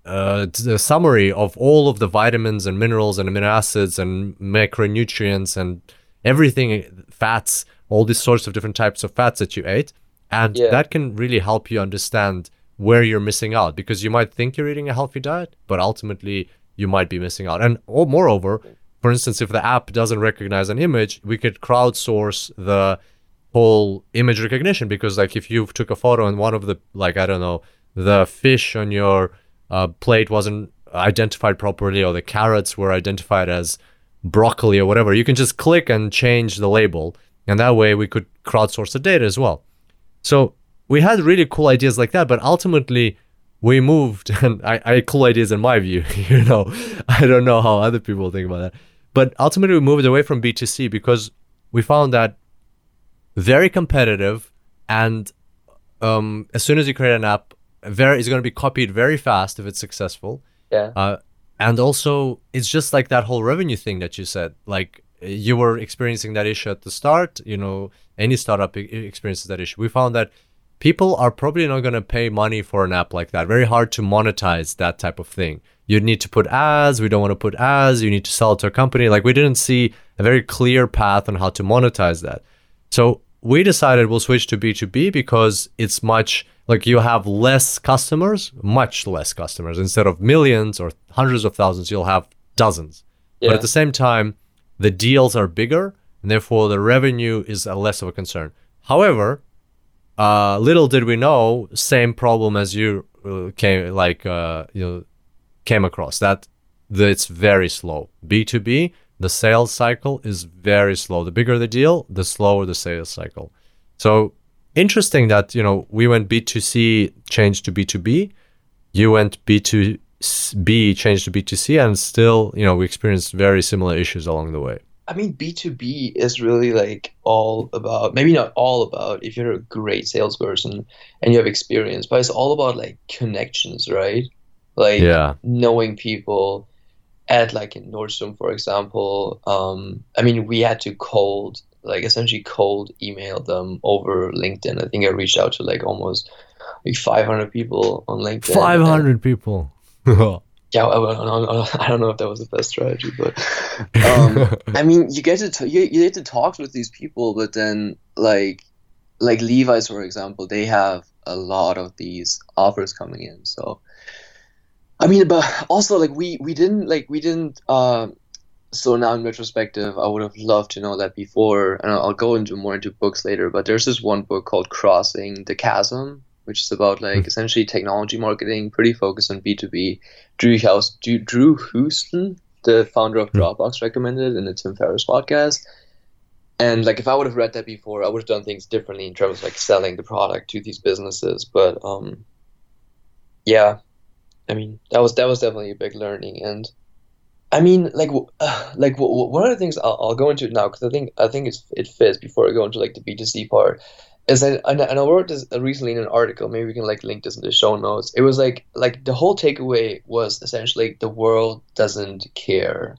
uh, a summary of all of the vitamins and minerals and amino acids and macronutrients and everything fats all these sorts of different types of fats that you ate and Yeah. that can really help you understand where you're missing out because you might think you're eating a healthy diet but ultimately you might be missing out and or moreover for instance if the app doesn't recognize an image we could crowdsource the whole image recognition because like if you took a photo and one of the like i don't know the fish on your uh, plate wasn't identified properly or the carrots were identified as broccoli or whatever you can just click and change the label and that way we could crowdsource the data as well. So we had really cool ideas like that but ultimately we moved and I, I had cool ideas in my view you know? I don't know how other people think about that. But ultimately we moved away from b2c because we found that very competitive and um, as soon as you create an app very it's going to be copied very fast if it's successful. Yeah. uh, and also it's just like that whole revenue thing that you said like you were experiencing that issue at the start you know any startup experiences that issue. We found that people are probably not going to pay money for an app like that. Very hard to monetize that type of thing. You need to put ads we don't want to put ads you need to sell it to a company. Like we didn't see a very clear path on how to monetize that. So we decided we'll switch to B2B because it's much like you have less customers, much less customers. Instead of millions or hundreds of thousands, you'll have dozens. But at the same time, the deals are bigger and therefore the revenue is less of a concern. However, uh, little did we know, same problem as you uh, came like uh, you know came across that the, it's very slow. B2B, the sales cycle is very slow. The bigger the deal, the slower the sales cycle. So interesting that you know we went B2C, changed to B2B. You went B2B, changed to B2C, and still, you know, we experienced very similar issues along the way. I mean, B2B is really like all about, maybe not all about if you're a great salesperson and you have experience, but it's all about like connections, right? Like Yeah. knowing people at like in Nordstrom, for example. Um, I mean, we had to cold, like essentially cold email them over LinkedIn. I think I reached out to like almost like 500 people on LinkedIn. 500 and- people. yeah, I, I, don't- I don't know if that was the best strategy, but um, I mean, you get to t- you, you get to talk with these people, but then like like Levi's, for example, they have a lot of these offers coming in. So I mean, but also like we we didn't like we didn't. Uh, so now in retrospective, I would have loved to know that before, and I'll go into more into books later. But there's this one book called Crossing the Chasm, which is about like Hmm. essentially technology marketing, pretty focused on B two B. Drew House, Drew, Houston, the founder of Hmm. Dropbox, recommended in the Tim Ferriss podcast. And like, if I would have read that before, I would have done things differently in terms of like selling the product to these businesses. But um, yeah, I mean, that was that was definitely a big learning. And I mean, like, uh, like one of the things I'll, I'll go into it now because I think I think it's it fits before I go into like the B two C part. Is and, I wrote this recently in an article. Maybe we can like link this in the show notes. It was like like the whole takeaway was essentially the world doesn't care.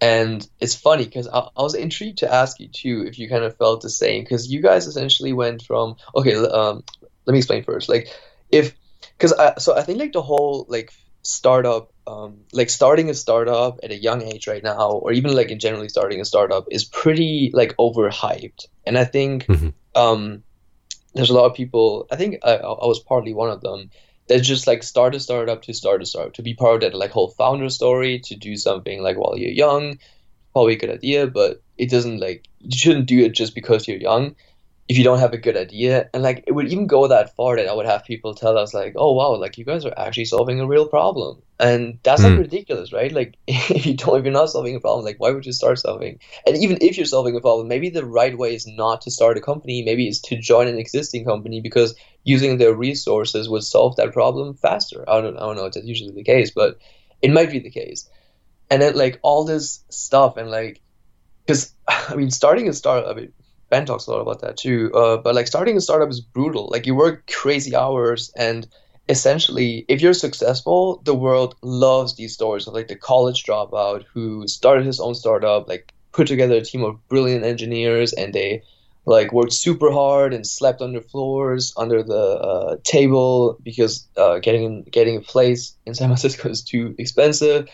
And it's funny because I, I was intrigued to ask you too if you kind of felt the same because you guys essentially went from okay um, let me explain first like if because I, so I think like the whole like startup um, like starting a startup at a young age right now or even like in generally starting a startup is pretty like overhyped and I think Mhm. Um, there's a lot of people I think I, I was partly one of them that just like start a startup to start a startup to be part of that like whole founder story to do something like while you're young. Probably a good idea but it doesn't like you shouldn't do it just because you're young if you don't have a good idea. And like it would even go that far that i would have people tell us like oh wow like you guys are actually solving a real problem. And that's Mm. like ridiculous right? Like if you don't if you're not solving a problem like why would you start something and even if you're solving a problem maybe the right way is not to start a company. Maybe it's to join an existing company because using their resources would solve that problem faster. I don't, I don't know if that's usually the case but it might be the case. And then like all this stuff and like because i mean starting a startup I mean, ben talks a lot about that too uh, but like starting a startup is brutal. Like you work crazy hours and essentially if you're successful the world loves these stories of like the college dropout who started his own startup like put together a team of brilliant engineers and they like worked super hard and slept on the floors under the uh, table because uh, getting getting a place in San Francisco is too expensive.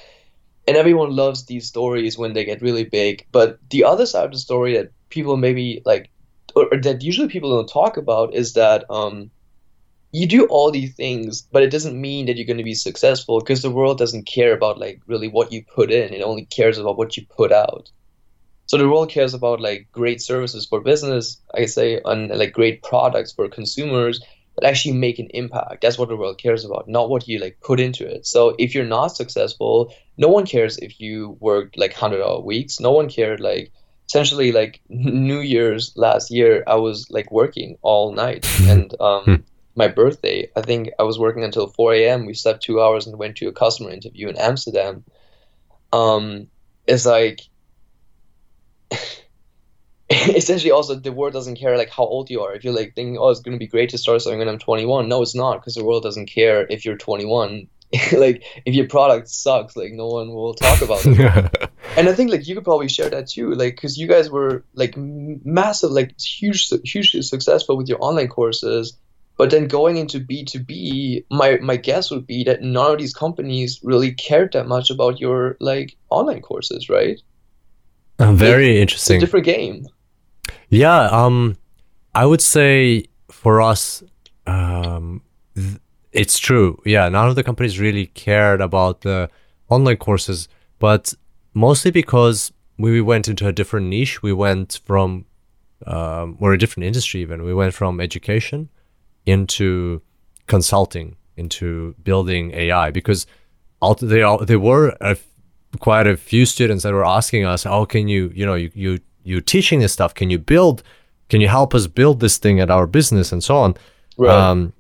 And everyone loves these stories when they get really big but the other side of the story that people maybe like or, that usually people don't talk about is that um, you do all these things but it doesn't mean that you're going to be successful because the world doesn't care about like really what you put in. It only cares about what you put out. So the world cares about like great services for business i say and like great products for consumers that actually make an impact. That's what the world cares about not what you like put into it. So if you're not successful no one cares if you worked like 100 hour weeks. No one cared like essentially like new year's last year i was like working all night. And um my birthday i think i was working until 4 a.m we slept two hours and went to a customer interview in amsterdam. Um it's like essentially also the world doesn't care like how old you are. If you're like thinking oh it's going to be great to start something when i'm 21 no it's not because the world doesn't care if you're 21 like if your product sucks like no one will talk about it. And i think like you could probably share that too like because you guys were like massive like huge hugely successful with your online courses. But then going into b2b my my guess would be that none of these companies really cared that much about your like online courses right? Uh, very it's a interesting. different game. Yeah, um, I would say for us, um, th- it's true. Yeah, none of the companies really cared about the online courses, but mostly because we went into a different niche. We went from, um, or a different industry even. We went from education into consulting, into building AI because they all, they were a quite a few students that were asking us, "How can you, you know, you you you teaching this stuff? Can you build can you help us build this thing at our business and so on Right. um,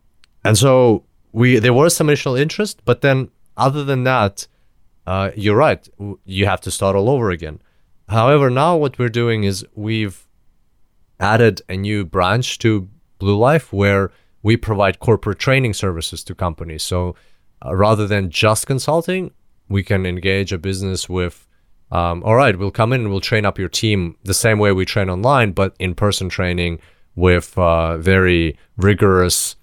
and so we there was some initial interest but then other than that uh, you're right. You have to start all over again. However now what we're doing is we've added a new branch to blue life where we provide corporate training services to companies. So uh, rather than just consulting we can engage a business with um, all right we'll come in and we'll train up your team the same way we train online but in-person training with uh, very rigorous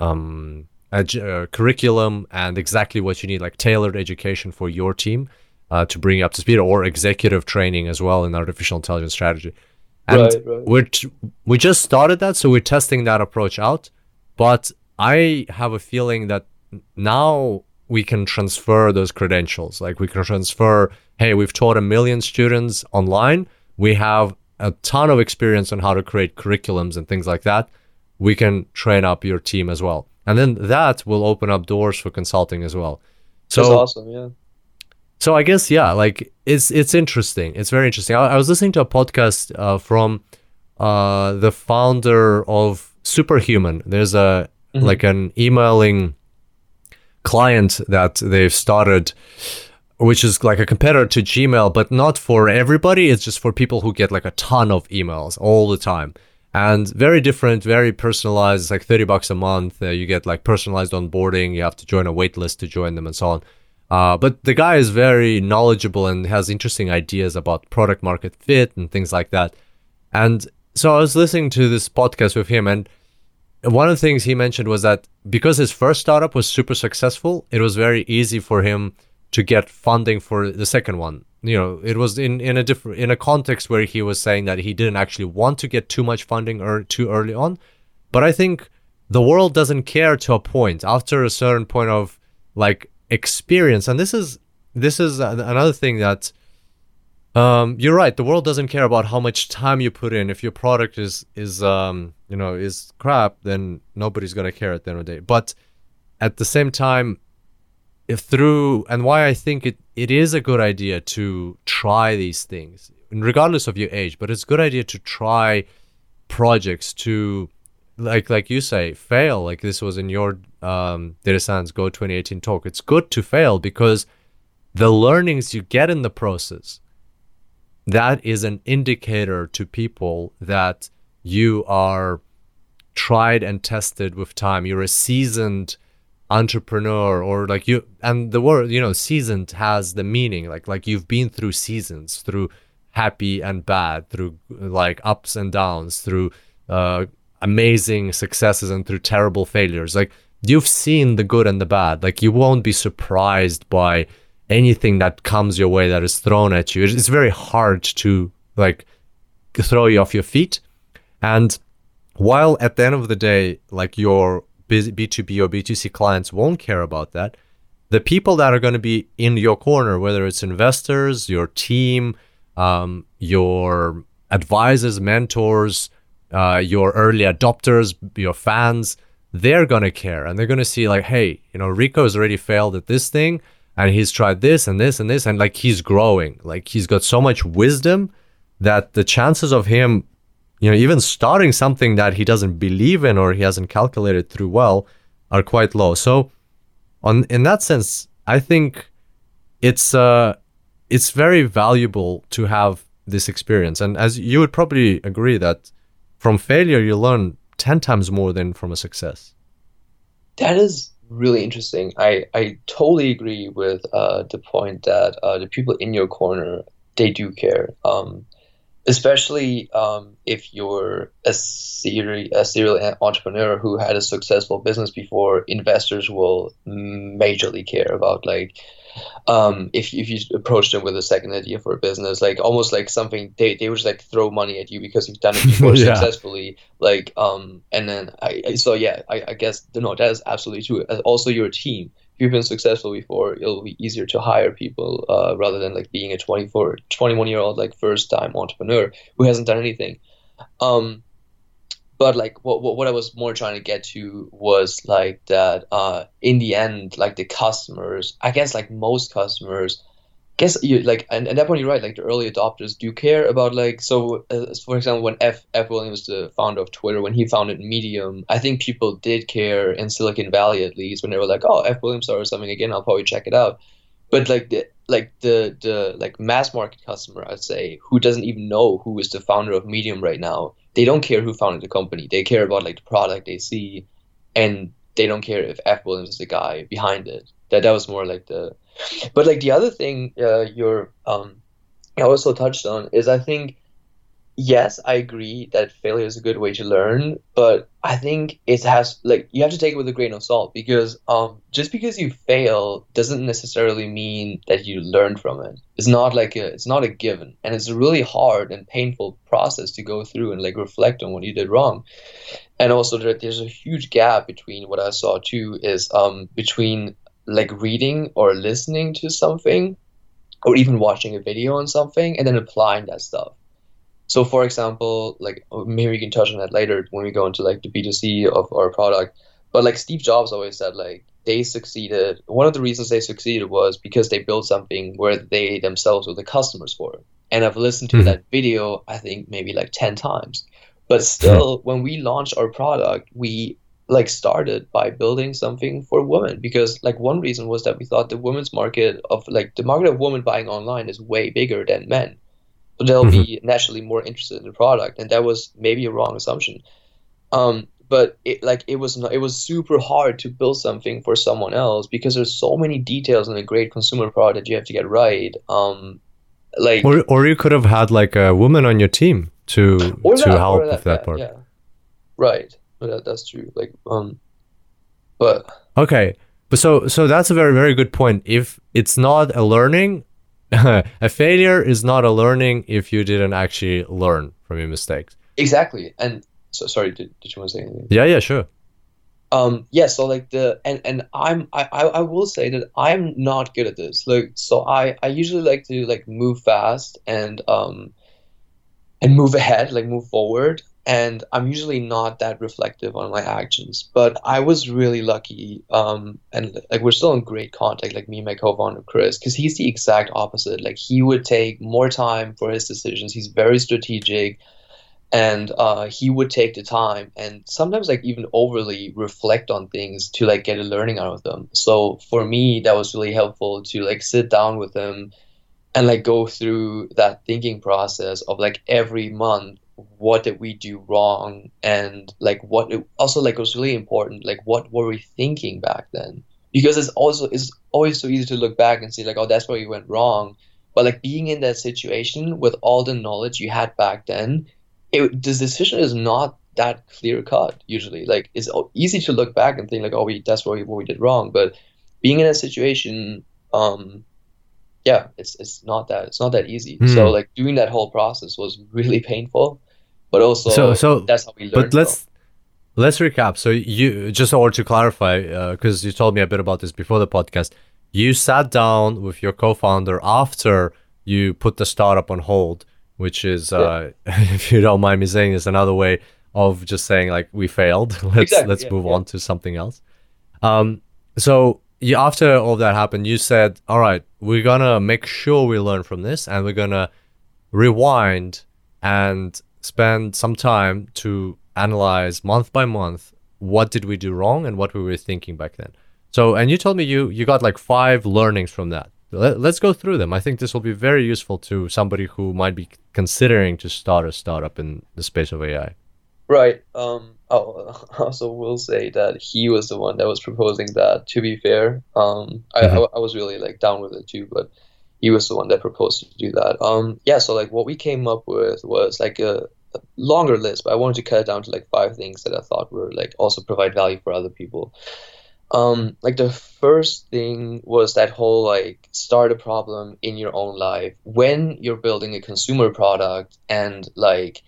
um, uh, curriculum and exactly what you need like tailored education for your team uh, to bring you up to speed or executive training as well in artificial intelligence strategy. And Right, right. we're t- we just started that so we're testing that approach out but i have a feeling that now we can transfer those credentials. Like we can transfer hey we've taught a million students online. We have a ton of experience on how to create curriculums and things like that. We can train up your team as well and then that will open up doors for consulting as well so That's awesome. Yeah. so I guess yeah, like it's it's interesting. It's very interesting. I, I was listening to a podcast uh, from uh, the founder of Superhuman. There's a Mhm. like an emailing client that they've started, which is like a competitor to Gmail, but not for everybody. It's just for people who get like a ton of emails all the time. And very different, very personalized. It's like 30 bucks a month. Uh, you get like personalized onboarding. You have to join a wait list to join them and so on. Uh, but the guy is very knowledgeable and has interesting ideas about product market fit and things like that. And so I was listening to this podcast with him, and one of the things he mentioned was that because his first startup was super successful, it was very easy for him to get funding for the second one. You know, it was in in a different in a context where he was saying that he didn't actually want to get too much funding or too early on. But I think the world doesn't care to a point after a certain point of like experience. And this is this is another thing that um, you're right. The world doesn't care about how much time you put in. If your product is is um, you know is crap then nobody's going to care at the end of the day. But at the same time if through and why i think it, it is a good idea to try these things regardless of your age but it's a good idea to try projects to like like you say fail. Like this was in your um, data science go 2018 talk. It's good to fail because the learnings you get in the process that is an indicator to people that you are tried and tested with time. You're a seasoned entrepreneur or like you and the word you know seasoned has the meaning like like you've been through seasons through happy and bad through like ups and downs through uh amazing successes and through terrible failures. Like you've seen the good and the bad. Like you won't be surprised by anything that comes your way that is thrown at you. It's very hard to like throw you off your feet. And while at the end of the day like your b2b or b2c clients won't care about that. The people that are going to be in your corner whether it's investors your team um, your advisors mentors uh, your early adopters your fans they're going to care. And they're going to see like hey you know rico has already failed at this thing and he's tried this and this and this and like he's growing. Like he's got so much wisdom that the chances of him you know even starting something that he doesn't believe in or he hasn't calculated through well are quite low so on in that sense i think it's uh it's very valuable to have this experience and as you would probably agree that from failure you learn 10 times more than from a success That is really interesting. I, I totally agree with uh, the point that uh, the people in your corner they do care. Um, especially um, if you're a serial a serial entrepreneur who had a successful business before, investors will majorly care about like um, if if you approach them with a second idea for a business, like almost like something they they would just like throw money at you because you've done it before Yeah. successfully. Like um, and then I I- so yeah, I, I guess no, that is absolutely true. Also, your team. You've been successful before, it'll be easier to hire people uh, rather than like being a 24, 21 year old like first time entrepreneur who hasn't done anything. Um, but like what, what what I was more trying to get to was like that uh in the end like the customers I guess like most customers guess you like and at that point you're right like the early adopters do care about like so uh, for example when f Ev Williams the founder of twitter when he founded medium i think people did care in silicon valley at least when they were like oh Ev Williams started something again i'll probably check it out. But like the like the the like mass market customer i'd say who doesn't even know who is the founder of medium right now they don't care who founded the company. They care about like the product they see and they don't care if Ev Williams is the guy behind it. That that was more like the but like the other thing uh, you're um, I also touched on is I think yes, I agree that failure is a good way to learn, but I think it has like you have to take it with a grain of salt because um, just because you fail doesn't necessarily mean that you learn from it. It's not like a, it's not a given, and it's a really hard and painful process to go through and like reflect on what you did wrong. And also, there, there's a huge gap between what I saw too is um, between like reading or listening to something or even watching a video on something and then applying that stuff. So for example, like oh, maybe we can touch on that later when we go into like the B2C of our product. But like Steve Jobs always said like they succeeded. One of the reasons they succeeded was because they built something where they themselves were the customers for it. And I've listened to mm-hmm. that video I think maybe like 10 times. But still when we launched our product, we like started by building something for women. Because like one reason was that we thought the women's market of like the market of women buying online is way bigger than men. So they'll mm-hmm. be naturally more interested in the product and that was maybe a wrong assumption. Um, but it like it was not, it was super hard to build something for someone else because there's so many details in a great consumer product that you have to get right. Um, like or, or you could have had like a woman on your team to to that, help that, with that, part. yeah. Right that, that's true. Like, um, but okay, but so so that's a very very good point. If it's not a learning, a failure is not a learning if you didn't actually learn from your mistakes. Exactly, and so sorry. Did, did you want to say anything? Yeah, yeah, sure. Um, yeah, so like the and and I'm I, I will say that I'm not good at this. Like, so I I usually like to like move fast and um and move ahead, like move forward and I'm usually not that reflective on my actions. But I was really lucky, um, and like we're still in great contact, like me and my co-founder Chris, because he's the exact opposite. Like he would take more time for his decisions. He's very strategic, and uh, he would take the time and sometimes like even overly reflect on things to like get a learning out of them. So for me, that was really helpful to like sit down with him and like go through that thinking process of like every month what did we do wrong? And like what it, also like was really important like what were we thinking back then? Because it's also it's always so easy to look back and see like oh that's where you went wrong. But like being in that situation with all the knowledge you had back then it this decision is not that clear cut usually. Like it's easy to look back and think like oh we that's what we, what we did wrong. But being in a situation um yeah, it's it's not that it's not that easy. Mm. So like doing that whole process was really painful, but also so so that's how we learned. But let's let's recap. So you just or to clarify, because uh, you told me a bit about this before the podcast. You sat down with your co-founder after you put the startup on hold, which is, uh, if you don't mind me saying, is another way of just saying like we failed. let's exactly, let's yeah, move yeah. on to something else. Um, so you, after all that happened, you said, "All right, we're gonna make sure we learn from this, and we're gonna rewind and spend some time to analyze month by month what did we do wrong and what we were thinking back then." So, and you told me you you got like five learnings from that. Let, let's go through them. I think this will be very useful to somebody who might be considering to start a startup in the space of AI. Right. Um, I also will say that he was the one that was proposing that. To be fair, um, I, mm-hmm. I, I, was really like down with it too, but he was the one that proposed to do that. Um, yeah. So like what we came up with was like a, a longer list, but I wanted to cut it down to like five things that I thought were like also provide value for other people. Um, like the first thing was that whole like start a problem in your own life when you're building a consumer product and like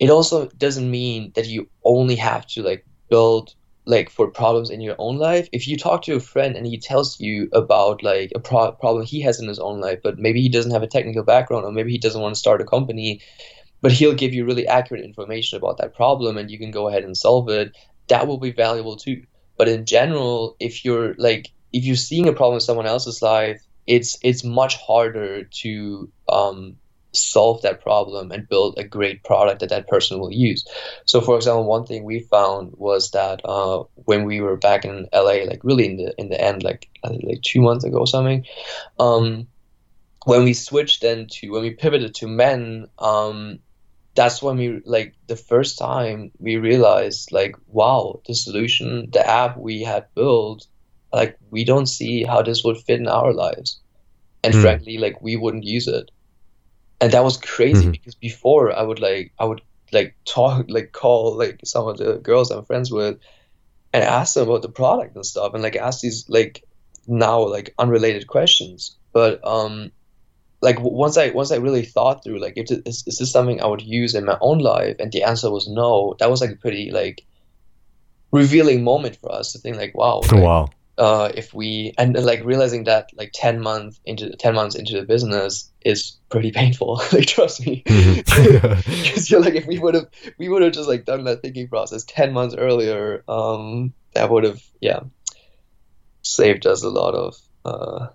it also doesn't mean that you only have to like build like for problems in your own life if you talk to a friend and he tells you about like a pro- problem he has in his own life but maybe he doesn't have a technical background or maybe he doesn't want to start a company but he'll give you really accurate information about that problem and you can go ahead and solve it that will be valuable too. But in general if you're like if you're seeing a problem in someone else's life it's it's much harder to um, solve that problem and build a great product that that person will use. So, for example, one thing we found was that uh, when we were back in LA, like really in the in the end, like like two months ago or something, um, when we switched then to when we pivoted to men, um, that's when we like the first time we realized like wow, the solution, the app we had built, like we don't see how this would fit in our lives, and mm. frankly, like we wouldn't use it and that was crazy mm-hmm. because before I would like I would like talk like call like some of the girls I'm friends with and ask them about the product and stuff and like ask these like now like unrelated questions. But um like once I once I really thought through like if is, is this something I would use in my own life? And the answer was no. That was like a pretty like revealing moment for us to think like wow like, wow uh, if we and like realizing that like 10 months into 10 months into the business is pretty painful like trust me. Because mm-hmm. you're like if we would have we would have just like done that thinking process 10 months earlier um that would have yeah saved us a lot of uh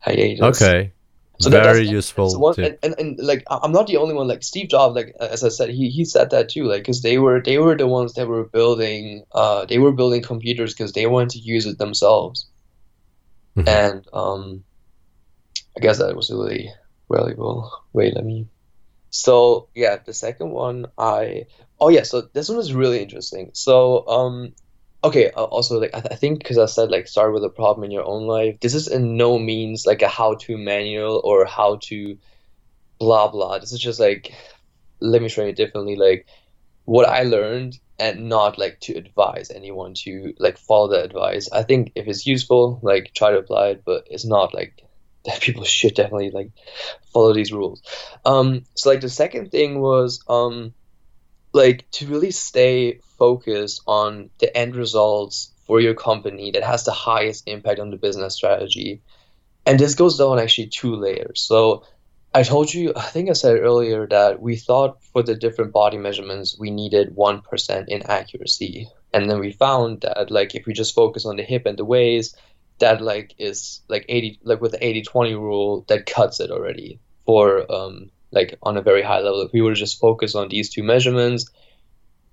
hiatus. Okay so very useful so one, and, and, and, like i'm not the only one. Like steve jobs like as i said he, he said that too like because they were they were the ones that were building uh they were building computers because they wanted to use it themselves. Mm-hmm. and um i guess that was really valuable wait let me so yeah the second one i oh yeah so this one is really interesting. So um okay uh, also like i, th- I think because i said like start with a problem in your own life this is in no means like a how-to manual or how to blah blah. This is just like let me frame it differently like what i learned and not like to advise anyone to like follow that advice. I think if it's useful like try to apply it but it's not like that people should definitely like follow these rules. Um so like the second thing was um like to really stay focused on the end results for your company that has the highest impact on the business strategy. And this goes down actually two layers. So I told you, I think I said earlier that we thought for the different body measurements we needed 1% in accuracy. And then we found that like if we just focus on the hip and the waist, that like is like 80 like with the 80-20 rule that cuts it already for um like on a very high level. If we would just focus on these two measurements,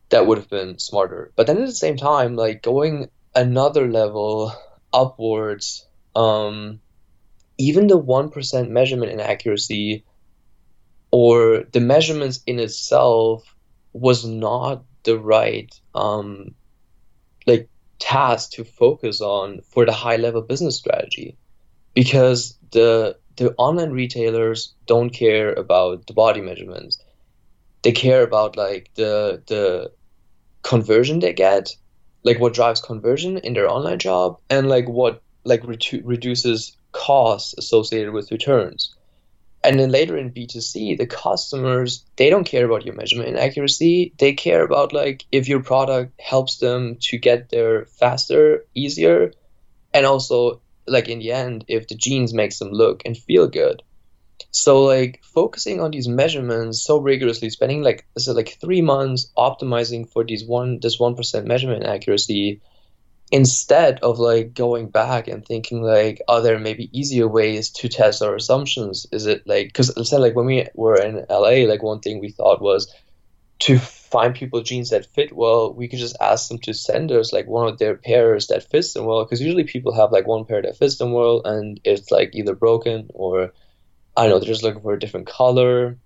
that would have been smarter. But then at the same time, like going another level upwards, um, even the one percent measurement inaccuracy or the measurements in itself was not the right um, like task to focus on for the high level business strategy because the the online retailers don't care about the body measurements. They care about like the the conversion they get, like what drives conversion in their online job, and like what like re- reduces costs associated with returns. And then later in B2C, the customers, they don't care about your measurement accuracy. They care about like if your product helps them to get there faster, easier, and also like in the end if the jeans makes them look and feel good. So like focusing on these measurements so rigorously spending like so like three months optimizing for these one this one percent measurement accuracy instead of like going back and thinking like are there maybe easier ways to test our assumptions? Is it like because like when we were in la like one thing we thought was to find people jeans that fit well, we could just ask them to send us like one of their pairs that fits them well. Because usually people have like one pair that fits them well, and it's like either broken or I don't know, they're just looking for a different color.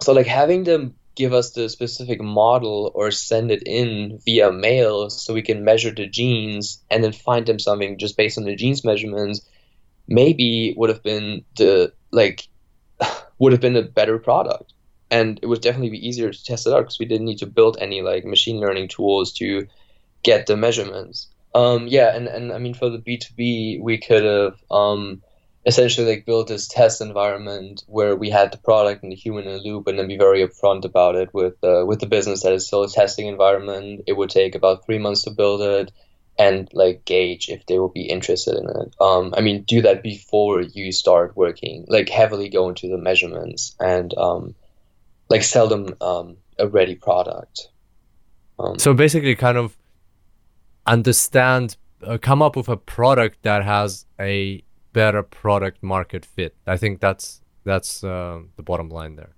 So like having them give us the specific model or send it in via mail so we can measure the jeans and then find them something just based on the jeans measurements maybe would have been the like would have been a better product and it would definitely be easier to test it out because we didn't need to build any like machine learning tools to get the measurements. Um, yeah, and, and I mean for the B two B, we could have um, essentially like built this test environment where we had the product and the human in the loop, and then be very upfront about it with uh, with the business that is still a testing environment. It would take about three months to build it, and like gauge if they will be interested in it. Um, I mean, do that before you start working, like heavily go into the measurements and um, like sell them um, a ready product. Um, so basically, kind of understand, uh, come up with a product that has a better product market fit. I think that's that's uh, the bottom line there.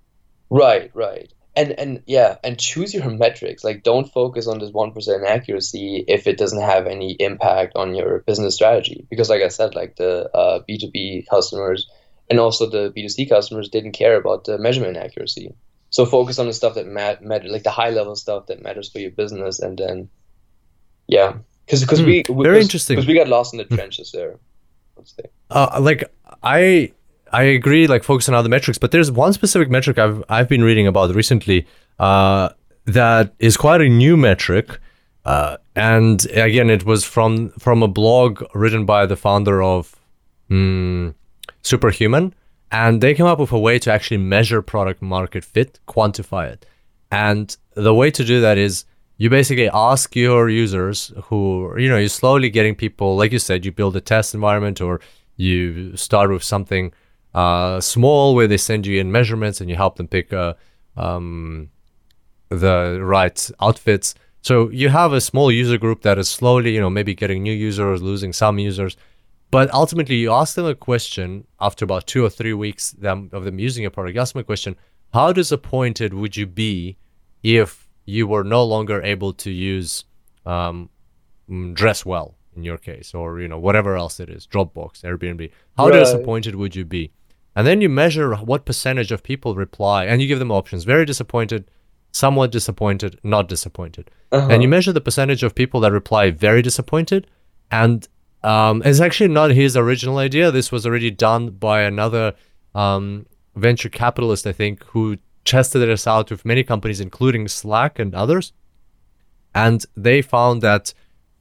Right, right. And and yeah, and choose your metrics. Like don't focus on this 1% accuracy if it doesn't have any impact on your business strategy because like I said like the uh, B2B customers and also the B2C customers didn't care about the measurement accuracy. So focus on the stuff that mat- matter, like the high level stuff that matters for your business, and then, yeah, because because mm, we, we very interesting because we got lost in the trenches there. Let's say. Uh, like I I agree, like focus on other metrics, but there's one specific metric I've I've been reading about recently uh, that is quite a new metric. Uh, and again, it was from from a blog written by the founder of mm, Superhuman, and they came up with a way to actually measure product market fit, quantify it. And the way to do that is you basically ask your users who, you know, you're slowly getting people, like you said, you build a test environment or you start with something uh, small where they send you in measurements and you help them pick uh, um, the right outfits. So you have a small user group that is slowly, you know, maybe getting new users, losing some users. But ultimately, you ask them a question after about two or three weeks them, of them using your product. You ask them a question: How disappointed would you be if you were no longer able to use um, mm, dress well in your case, or you know whatever else it is, Dropbox, Airbnb? How right. disappointed would you be? And then you measure what percentage of people reply, and you give them options: very disappointed, somewhat disappointed, not disappointed. Uh-huh. And you measure the percentage of people that reply very disappointed, and um, it's actually not his original idea. This was already done by another um, venture capitalist, I think, who tested this out with many companies, including Slack and others. And they found that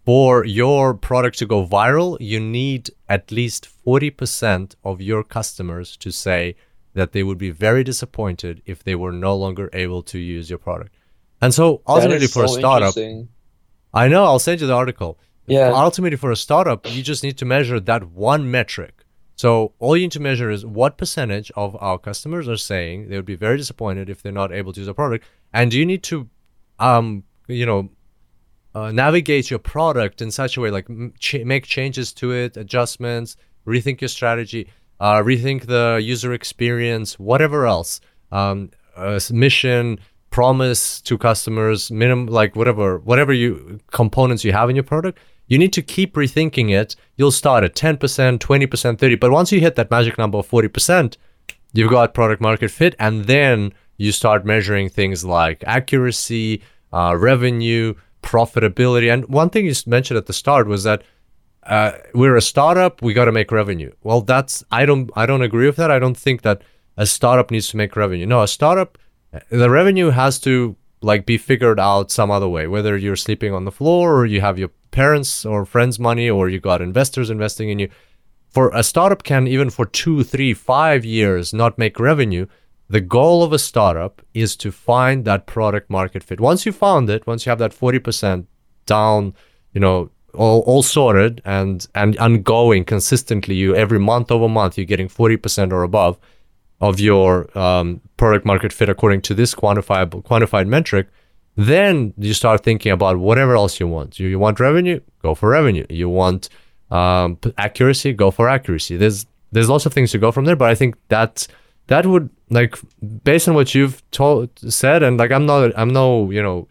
for your product to go viral, you need at least 40% of your customers to say that they would be very disappointed if they were no longer able to use your product. And so ultimately for a startup, I know, I'll send you the article. Yeah. Ultimately, for a startup, you just need to measure that one metric. So all you need to measure is what percentage of our customers are saying they would be very disappointed if they're not able to use a product, and you need to, um, you know, uh, navigate your product in such a way, like ch- make changes to it, adjustments, rethink your strategy, uh, rethink the user experience, whatever else, um, uh, mission, promise to customers, minimum, like whatever, whatever you components you have in your product you need to keep rethinking it. You'll start at 10%, 20%, 30 but once you hit that magic number of 40%, you've got product market fit and then you start measuring things like accuracy, uh, revenue, profitability. And one thing you mentioned at the start was that uh, we're a startup, we got to make revenue. Well, that's I don't I don't agree with that. I don't think that a startup needs to make revenue. No, a startup the revenue has to like be figured out some other way, whether you're sleeping on the floor or you have your parents or friends' money or you got investors investing in you. For a startup can even for two, three, five years not make revenue. The goal of a startup is to find that product market fit. Once you found it, once you have that 40% down, you know, all, all sorted and and ongoing consistently, you every month over month you're getting 40% or above of your um, product market fit according to this quantifiable quantified metric then you start thinking about whatever else you want. You, you want revenue? Go for revenue. You want um, accuracy? Go for accuracy. There's there's lots of things to go from there, but I think that that would like based on what you've told said, and like I'm not I'm no you know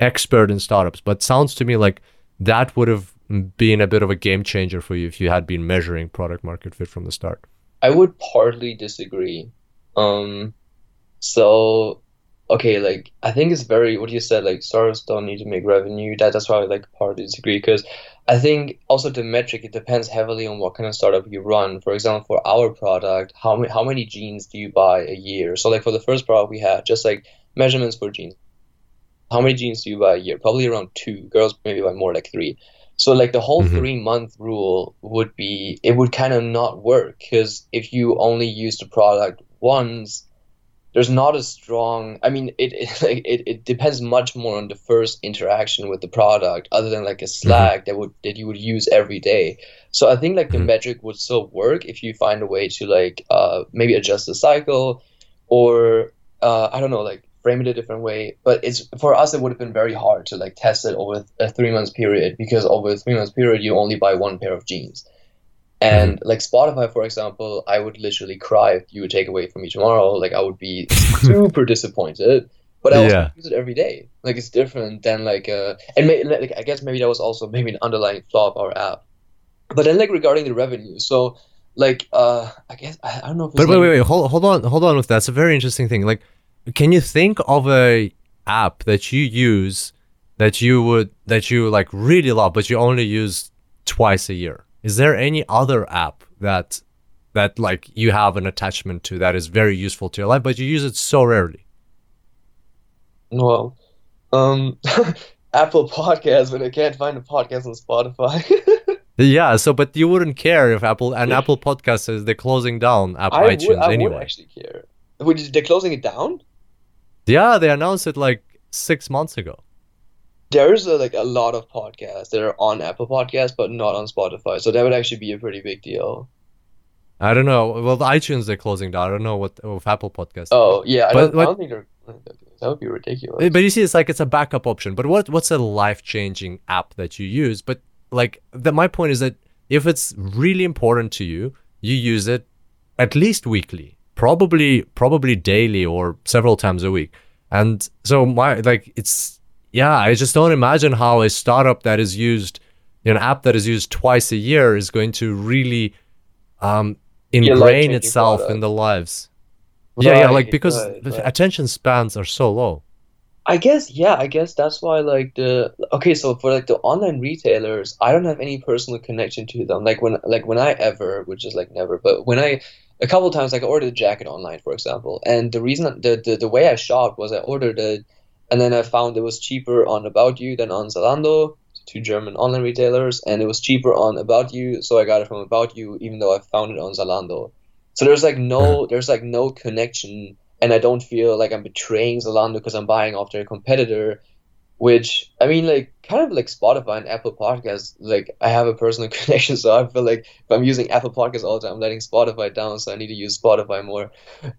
expert in startups, but sounds to me like that would have been a bit of a game changer for you if you had been measuring product market fit from the start. I would partly disagree. Um, so okay, like I think it's very what you said, like startups don't need to make revenue. That that's why I like partly disagree because I think also the metric it depends heavily on what kind of startup you run. For example, for our product, how many how many jeans do you buy a year? So like for the first product we had, just like measurements for jeans. How many jeans do you buy a year? Probably around two. Girls maybe buy more like three. So like the whole mm-hmm. three month rule would be it would kind of not work because if you only use the product once there's not a strong i mean it it, it it depends much more on the first interaction with the product other than like a mm-hmm. slack mm-hmm. that would that you would use every day so i think like the mm-hmm. metric would still work if you find a way to like uh maybe adjust the cycle or uh i don't know like frame it a different way but it's for us it would have been very hard to like test it over a three months period because over a three months period you only buy one pair of jeans And like Spotify, for example, I would literally cry if you would take away from me tomorrow. Like I would be super disappointed. But I also Yeah. use it every day. Like it's different than like uh and may, like I guess maybe that was also maybe an underlying flaw of our app. But then like regarding the revenue, so like uh I guess I, I don't know But wait, like- wait, wait. Hold, hold on, hold on with that. It's a very interesting thing. Like, can you think of a app that you use that you would that you like really love, but you only use twice a year? Is there any other app that that like you have an attachment to that is very useful to your life, but you use it so rarely? Well, um, Apple Podcasts, but I can't find a podcast on Spotify. Yeah. So, but you wouldn't care if Apple and Apple Podcast says they're closing down Apple I would, iTunes I would anyway. actually care. Wait, they're closing it down? Yeah, they announced it like six months ago. There's a, like a lot of podcasts that are on Apple Podcasts, but not on Spotify. So that would actually be a pretty big deal. I don't know. Well, the iTunes they're closing down. I don't know what with Apple Podcasts. Oh yeah, I, But don't, I don't think they're. That would be ridiculous. But you see, it's like it's a backup option. But what what's a life changing app that you use? But like that, my point is that if it's really important to you, you use it at least weekly, probably probably daily or several times a week. And so my like it's yeah, I just don't imagine how a startup that is used, an app that is used twice a year, is going to really um, a ingrain itself in the lives. yeah, yeah, like because right, the right. attention spans are so low. I guess yeah, I guess that's why like the okay, so for like the online retailers, I don't have any personal connection to them. Like when like when I ever, which is like never, but when I a couple times like I ordered a jacket online, for example, and the reason the the, the way I shopped was I ordered it and then I found it was cheaper on About You than on Zalando, two German online retailers, and it was cheaper on About You, so I got it from About You, even though I found it on Zalando. So there's like no hmm. there's like no connection and I don't feel like I'm betraying Zalando because I'm buying off their competitor, which I mean, like kind of like Spotify and Apple Podcasts. Like I have a personal connection, so I feel like if I'm using Apple Podcasts all the time, I'm letting Spotify down. So I need to use Spotify more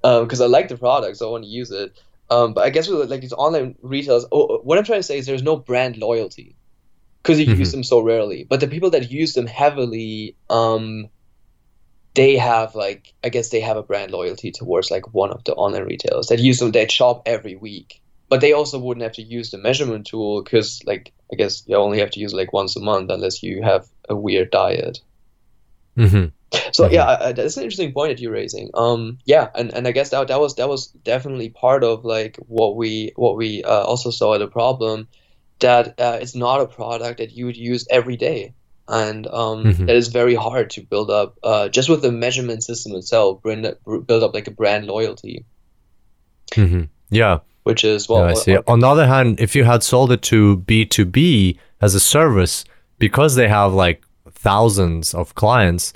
um, because I like the product, so I want to use it. Um, but I guess with like these online retailers, oh, what I'm trying to say is there's no brand loyalty because you use Mhm. them so rarely. But the people that use them heavily, um, they have like I guess they have a brand loyalty towards like one of the online retailers that use them. They shop every week, but they also wouldn't have to use the measurement tool because like I guess you only have to use it, like once a month unless you have a weird diet. Hmm So Mhm. yeah, I, that's an interesting point that you're raising. Um, yeah, and, and I guess that that was that was definitely part of like what we what we uh, also saw as a problem that uh, it's not a product that you would use every day, and um, Mhm. that is very hard to build up uh, just with the measurement system itself, bring that, build up like a brand loyalty, hmm Yeah. which is well. yeah, I see. On the other hand, if you had sold it to B2B as a service, because they have like thousands of clients,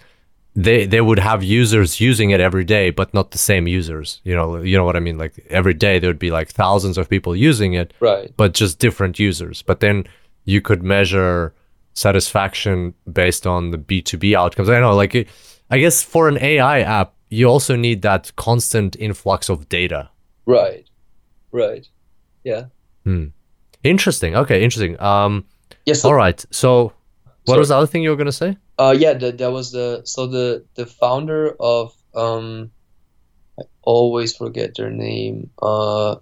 they they would have users using it every day, but not the same users. You know, you know what I mean? Like every day there would be like thousands of people using it, right. but just different users. But then you could measure satisfaction based on the B2B outcomes. I know, like, I guess for an AI app, you also need that constant influx of data. Right. Right. Yeah. Hmm. Interesting. Okay, interesting. Um, Yeah. So all right. So, what Sorry. was the other thing you were gonna say? Uh, yeah, that that was the so the the founder of um, I always forget their name. Uh,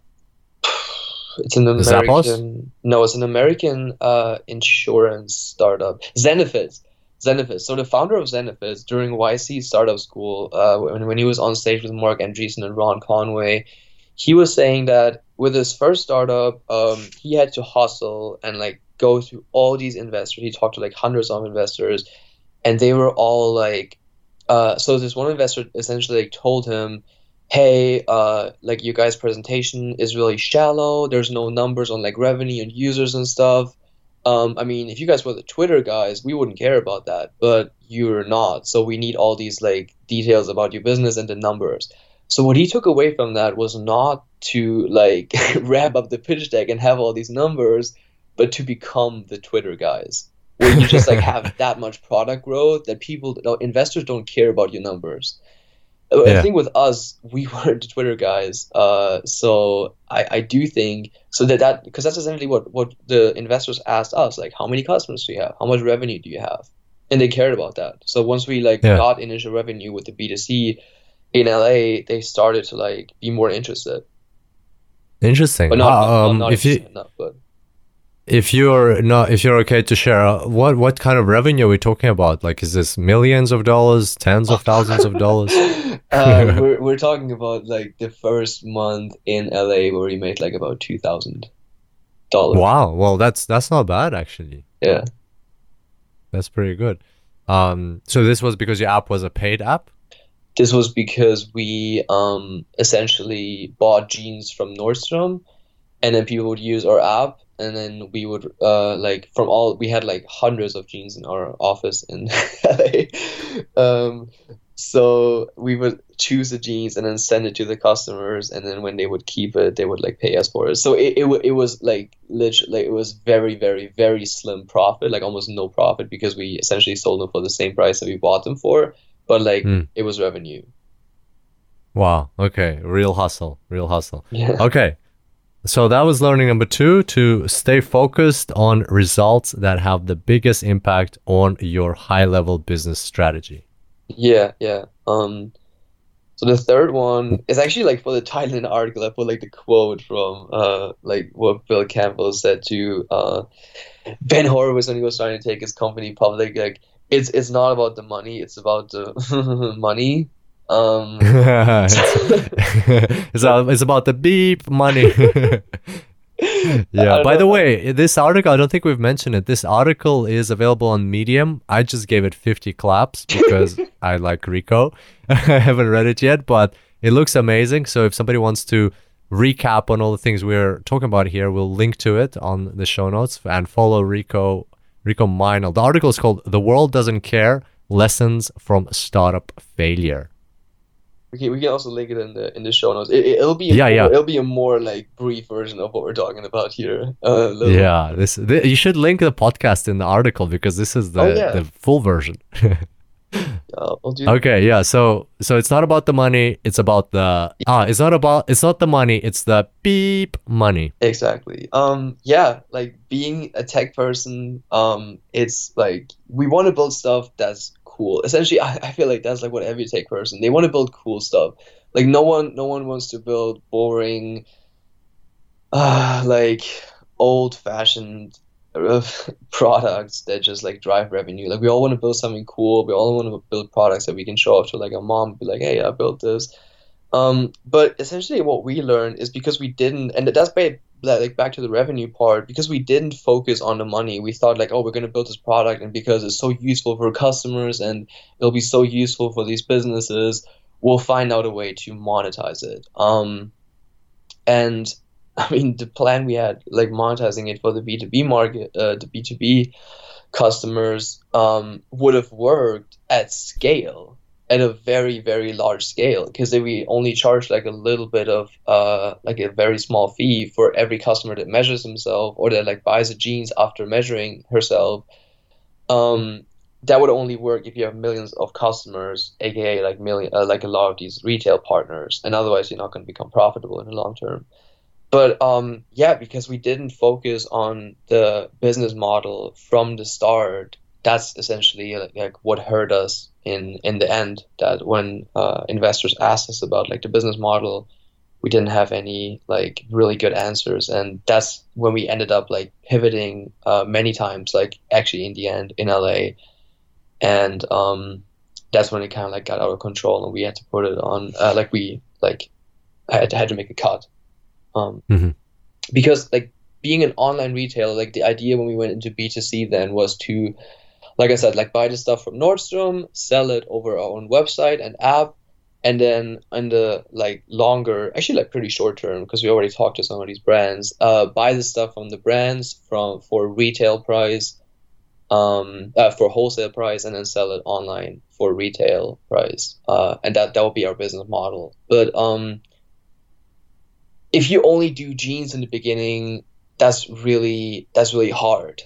it's an? American. No, it's an American uh insurance startup. Zenefits. Zenefits. So the founder of Zenefits during YC startup school, uh, when when he was on stage with Marc Andreessen and Ron Conway, he was saying that with his first startup, um, he had to hustle and like go through all these investors. He talked to like hundreds of investors, and they were all like, uh, so this one investor essentially like, told him, "Hey, uh, like your guys' presentation is really shallow. There's no numbers on like revenue and users and stuff. Um, I mean, if you guys were the Twitter guys, we wouldn't care about that, but you're not. So we need all these like details about your business and the numbers." So what he took away from that was not to like wrap up the pitch deck and have all these numbers, but to become the Twitter guys, where you just like have that much product growth that people, no, investors don't care about your numbers. Yeah. I think with us, we weren't the Twitter guys, uh, so I, I do think so that that because that's essentially what what the investors asked us, like how many customers do you have, how much revenue do you have, and they cared about that. So once we like Yeah. got initial revenue with the B2C in LA, they started to like be more interested. Interesting. But not, not, um, not if you interested enough, but if you're not if you're okay to share, uh, what what kind of revenue are we talking about? Like, is this millions of dollars, tens of thousands of dollars? uh, we're we're talking about like the first month in LA where we made like about two thousand dollars. Wow. Well, that's that's not bad actually. Yeah. That's pretty good. Um, so this was because your app was a paid app. This was because we um essentially bought jeans from Nordstrom, and then people would use our app, and then we would uh like from all we had like hundreds of jeans in our office in LA. Um, so we would choose the jeans and then send it to the customers, and then when they would keep it, they would like pay us for it. So it it, it was like literally like it was very very very slim profit, like almost no profit because we essentially sold them for the same price that we bought them for, but like Mm. it was revenue. Wow. Okay. Real hustle. Real hustle. Yeah. Okay. So that was learning number two to stay focused on results that have the biggest impact on your high level business strategy. Yeah, yeah. Um, so the third one is actually like for the the article. I put like the quote from uh like what Bill Campbell said to uh Ben Horowitz when he was trying to take his company public. Like it's it's not about the money, it's about the money. Um, it's, it's, about the beep money. yeah. By the know. way, this article, I don't think we've mentioned it. This article is available on Medium. I just gave it 50 claps because I like Rico. I haven't read it yet, but it looks amazing. So if somebody wants to recap on all the things we're talking about here, we'll link to it on the show notes and follow Rico Rico Meinl. The article is called "The World Doesn't Care: Lessons from Startup Failure." We can, we can also link it in the in the show notes. It, it'll be Yeah, more, yeah. it'll be a more like brief version of what we're talking about here. Uh, Yeah, this th- you should link the podcast in the article because this is the Oh, yeah. the full version. uh, okay, yeah. So so it's not about the money. It's about the ah. It's not about. It's not the money. It's the beep money. Exactly. Um, yeah, like being a tech person, um, it's like we want to build stuff that's cool. Essentially, I, I feel like that's like what every tech person they want to build cool stuff. Like no one, no one wants to build boring, uh, like old-fashioned uh, products that just like drive revenue. Like we all want to build something cool. We all want to build products that we can show off to like a mom, be like, "Hey, I built this." Um, but essentially, what we learned is because we didn't, and that's ba- like back to the revenue part, because we didn't focus on the money. We thought like, oh, we're going to build this product, and because it's so useful for customers and it'll be so useful for these businesses, we'll find out a way to monetize it. Um, and I mean, the plan we had, like monetizing it for the B two B market, uh, the B two B customers, um, would have worked at scale at a very very large scale because if we only charge like a little bit of uh like a very small fee for every customer that measures himself or that like buys a jeans after measuring herself. Um that would only work if you have millions of customers aka like million uh, like a lot of these retail partners and otherwise you're not going to become profitable in the long term. But um yeah because we didn't focus on the business model from the start that's essentially like, like what hurt us in in the end that when uh, investors asked us about like the business model we didn't have any like really good answers. And that's when we ended up like pivoting uh, many times like actually in the end in la and um that's when it kind of like got out of control and we had to put it on uh, like we like had, had to make a cut. Um Mhm. because like being an online retailer like the idea when we went into b2c then was to like I said, like buy the stuff from Nordstrom, sell it over our own website and app, and then in the like longer, actually like pretty short term, because we already talked to some of these brands, uh, buy the stuff from the brands from for retail price, um, uh, for wholesale price, and then sell it online for retail price, uh, and that that will be our business model. But um, if you only do jeans in the beginning, that's really that's really hard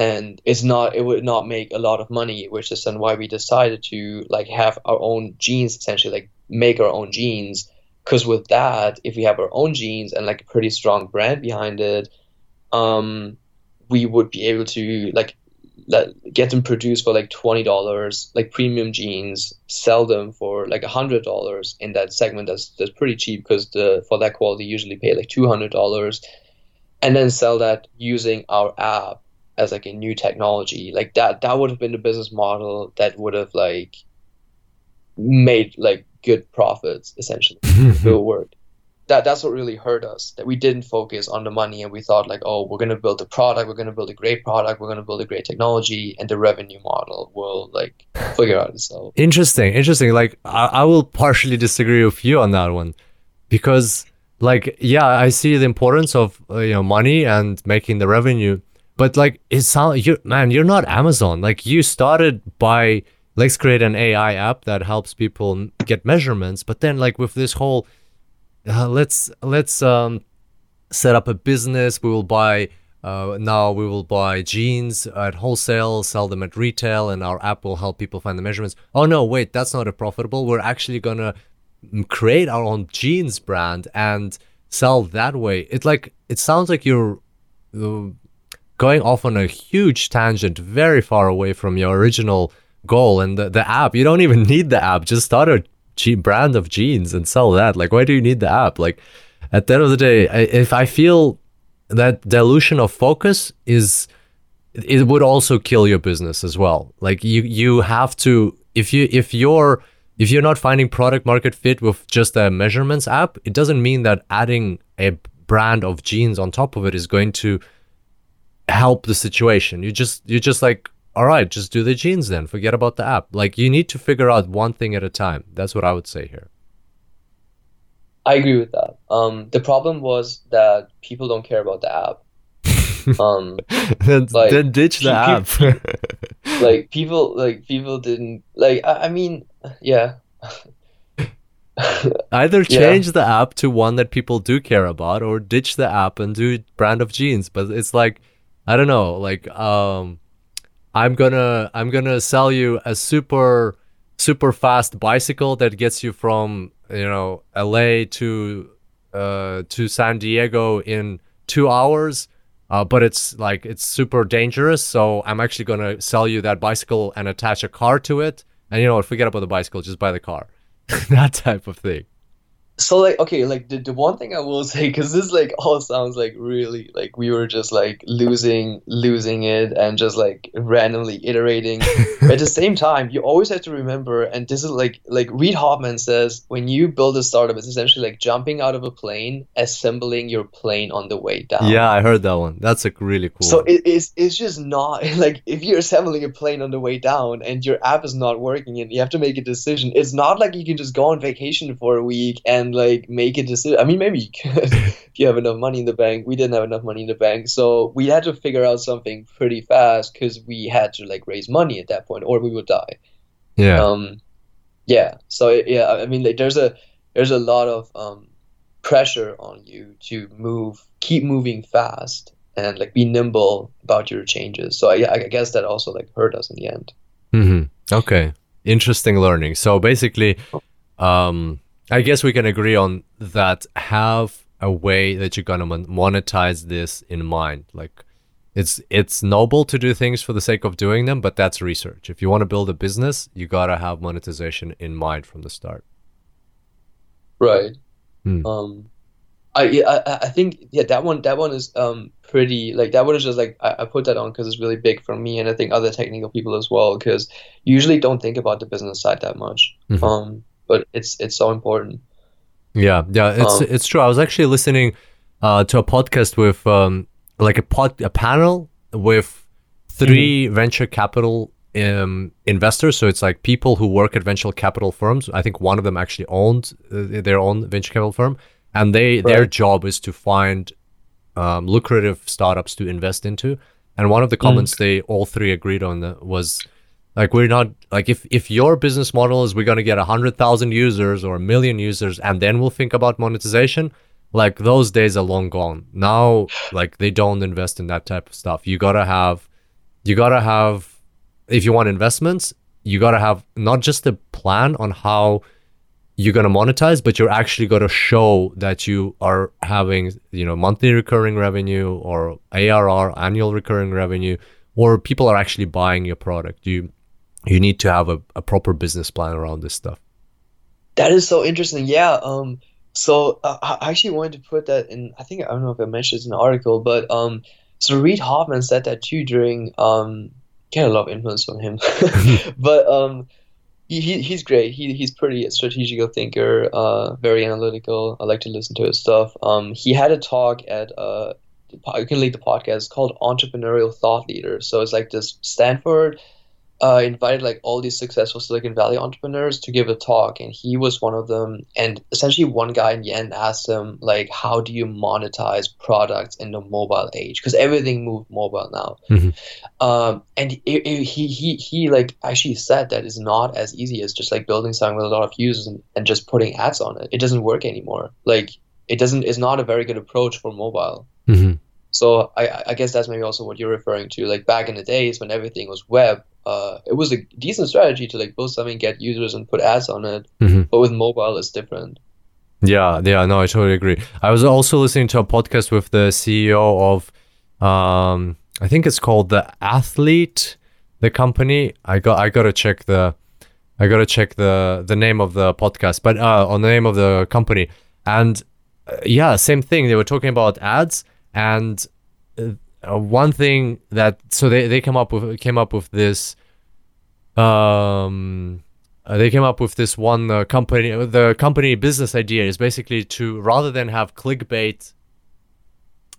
and it's not it would not make a lot of money which is then why we decided to like have our own jeans essentially like make our own jeans because with that if we have our own jeans and like a pretty strong brand behind it um we would be able to like let, get them produced for like twenty dollars, like premium jeans, sell them for like a hundred dollars in that segment. That's that's pretty cheap because the for that quality usually pay like two hundred dollars, and then sell that using our app as like a new technology. Like that that would have been the business model that would have like made like good profits essentially. It worked that that's what really hurt us that we didn't focus on the money and we thought like oh we're going to build a product we're going to build a great product we're going to build a great technology and the revenue model will like figure out itself. Interesting interesting. Like I, I will partially disagree with you on that one because like yeah i see the importance of uh, you know money and making the revenue but like it sounds you man you're not amazon like you started by let's create an ai app that helps people get measurements but then like with this whole uh, let's let's um, set up a business. We will buy uh, now. We will buy jeans at wholesale, sell them at retail, and our app will help people find the measurements. Oh no, wait, that's not a profitable. We're actually gonna create our own jeans brand and sell that way. It like it sounds like you're uh, going off on a huge tangent, very far away from your original goal and the, the app. You don't even need the app. Just start a brand of jeans and sell that. Like, why do you need the app? Like, at the end of the day, I, if I feel that dilution of focus is, it would also kill your business as well. Like, you you have to if you if you're if you're not finding product market fit with just a measurements app, it doesn't mean that adding a brand of jeans on top of it is going to help the situation. You just you just like all right, just do the jeans then. Forget about the app. Like you need to figure out one thing at a time. That's what I would say here. I agree with that. Um, the problem was that people don't care about the app. Um, then, like, then ditch the app. like people, like people didn't like. I, I mean, yeah. Either change yeah. the app to one that people do care about, or ditch the app and do brand of jeans. But it's like, I don't know, like um I'm gonna I'm gonna sell you a super super fast bicycle that gets you from you know LA to uh, to San Diego in two hours. Uh, but it's like it's super dangerous. So I'm actually gonna sell you that bicycle and attach a car to it. And you know what? Forget about the bicycle. Just buy the car. that type of thing so like okay like the, the one thing i will say because this like all sounds like really like we were just like losing losing it and just like randomly iterating. At the same time you always have to remember and this is like like reid hoffman says when you build a startup it's essentially like jumping out of a plane assembling your plane on the way down. Yeah i heard that one. That's a really cool. So it, it's, it's just not like if you're assembling a plane on the way down and your app is not working and you have to make a decision it's not like you can just go on vacation for a week and and like make a decision. I mean, maybe you could if you have enough money in the bank. We didn't have enough money in the bank, so we had to figure out something pretty fast because we had to like raise money at that point, or we would die. Yeah. Um, yeah. So yeah, I mean, like, there's a there's a lot of um, pressure on you to move, keep moving fast, and like be nimble about your changes. So yeah, I guess that also like hurt us in the end. Mm-hmm. Okay. Interesting learning. So basically, um, I guess we can agree on that. Have a way that you're gonna monetize this in mind. Like, it's it's noble to do things for the sake of doing them, but that's research. If you want to build a business, you gotta have monetization in mind from the start. Right. Hmm. Um, I yeah, I, I think yeah that one that one is um pretty like that one is just like I, I put that on because it's really big for me and I think other technical people as well because usually don't think about the business side that much. Mm-hmm. Um, but it's it's so important. Yeah, yeah, it's um, it's true. I was actually listening uh, to a podcast with um, like a pod a panel with 3 mm-hmm. venture capital um, investors. So it's like people who work at venture capital firms. I think one of them actually owned uh, their own venture capital firm, and they right. their job is to find um, lucrative startups to invest into. And one of the mm. comments mm. they all three agreed on was like we're not like if if your business model is we're gonna get a hundred thousand users or a million users and then we'll think about monetization. Like those days are long gone. Now, like they don't invest in that type of stuff. You gotta have, you gotta have, if you want investments, you gotta have not just a plan on how you're going to monetize but you're actually going to show that you are having you know monthly recurring revenue or arr annual recurring revenue or people are actually buying your product? You you need to have a, a proper business plan around this stuff. That is so interesting. Yeah. Um. So uh, I actually wanted to put that in. I think I don't know if I mentioned it in the article, but um. So Reid Hoffman said that too during um. Get a lot of influence from him, but um. He, he's great. He, he's pretty a strategical thinker, uh, very analytical. I like to listen to his stuff. Um, he had a talk at uh, you can lead the podcast it's called Entrepreneurial Thought Leader. So it's like this Stanford uh, invited like all these successful Silicon Valley entrepreneurs to give a talk, and he was one of them. And essentially, one guy in the end asked him like, "How do you monetize products in the mobile age? Because everything moved mobile now." Mm-hmm. Um, and it, it, he he he like actually said that it's not as easy as just like building something with a lot of users and, and just putting ads on it. It doesn't work anymore. Like it doesn't. It's not a very good approach for mobile. Mm-hmm. So I, I guess that's maybe also what you're referring to. Like back in the days when everything was web, uh, it was a decent strategy to like build something, get users, and put ads on it. Mm-hmm. But with mobile, it's different. Yeah, yeah, no, I totally agree. I was also listening to a podcast with the CEO of, um, I think it's called the Athlete, the company. I got, I gotta check the, I gotta check the the name of the podcast, but uh, on the name of the company, and uh, yeah, same thing. They were talking about ads, and uh, one thing that so they, they came up with came up with this um uh, they came up with this one uh, company the company business idea is basically to rather than have clickbait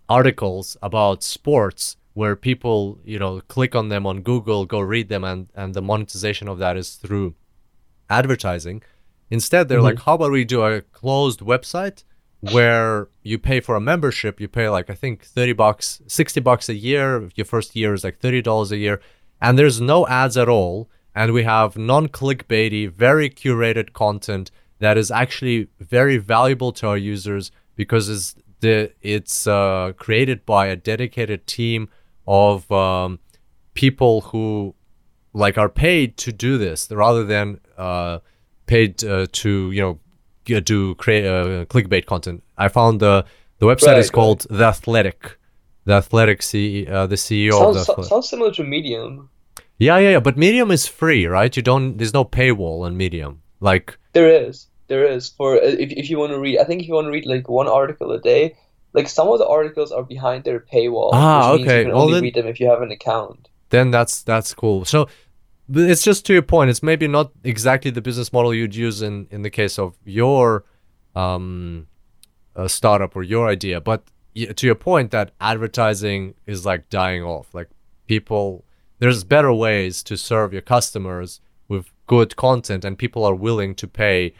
articles about sports where people you know click on them on google go read them and and the monetization of that is through advertising instead they're mm-hmm. like how about we do a closed website where you pay for a membership you pay like i think 30 bucks 60 bucks a year your first year is like $30 a year and there's no ads at all and we have non-clickbaity very curated content that is actually very valuable to our users because it's the it's uh, created by a dedicated team of um, people who like are paid to do this rather than uh, paid uh, to you know do create uh, clickbait content. I found the the website right, is called right. The Athletic. The Athletic C, uh, the CEO sounds, the sounds similar to Medium. Yeah, yeah, yeah. But Medium is free, right? You don't. There's no paywall on Medium. Like there is, there is for uh, if if you want to read. I think if you want to read like one article a day, like some of the articles are behind their paywall. Ah, okay. you can only then, read them if you have an account. Then that's that's cool. So it's just to your point. It's maybe not exactly the business model you'd use in in the case of your um, startup or your idea, but to your point that advertising is like dying off. Like people, there's better ways to serve your customers with good content, and people are willing to pay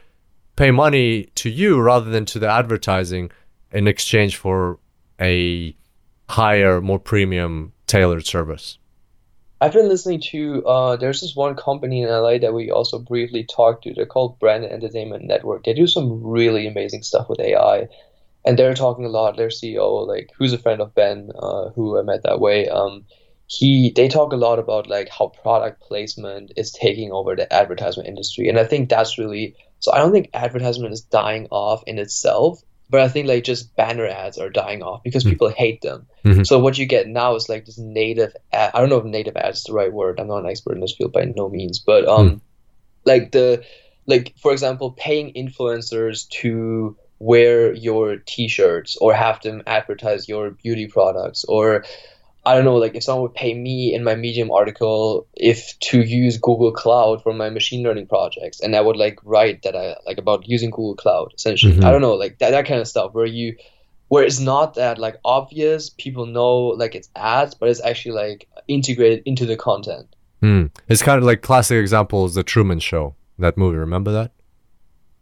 pay money to you rather than to the advertising in exchange for a higher, more premium tailored service. I've been listening to uh, there's this one company in LA that we also briefly talked to. They're called Brand Entertainment Network. They do some really amazing stuff with AI, and they're talking a lot. Their CEO, like who's a friend of Ben, uh, who I met that way. Um, he they talk a lot about like how product placement is taking over the advertisement industry, and I think that's really so. I don't think advertisement is dying off in itself but I think like just banner ads are dying off because mm-hmm. people hate them. Mm-hmm. So what you get now is like this native ad. I don't know if native ads is the right word. I'm not an expert in this field by no means, but um, mm. like the like for example, paying influencers to wear your T-shirts or have them advertise your beauty products or I don't know, like if someone would pay me in my Medium article if to use Google Cloud for my machine learning projects, and I would like write that I like about using Google Cloud essentially. Mm-hmm. I don't know, like that, that kind of stuff where you where it's not that like obvious, people know like it's ads, but it's actually like integrated into the content. Mm. It's kind of like classic example is the Truman Show, that movie. Remember that?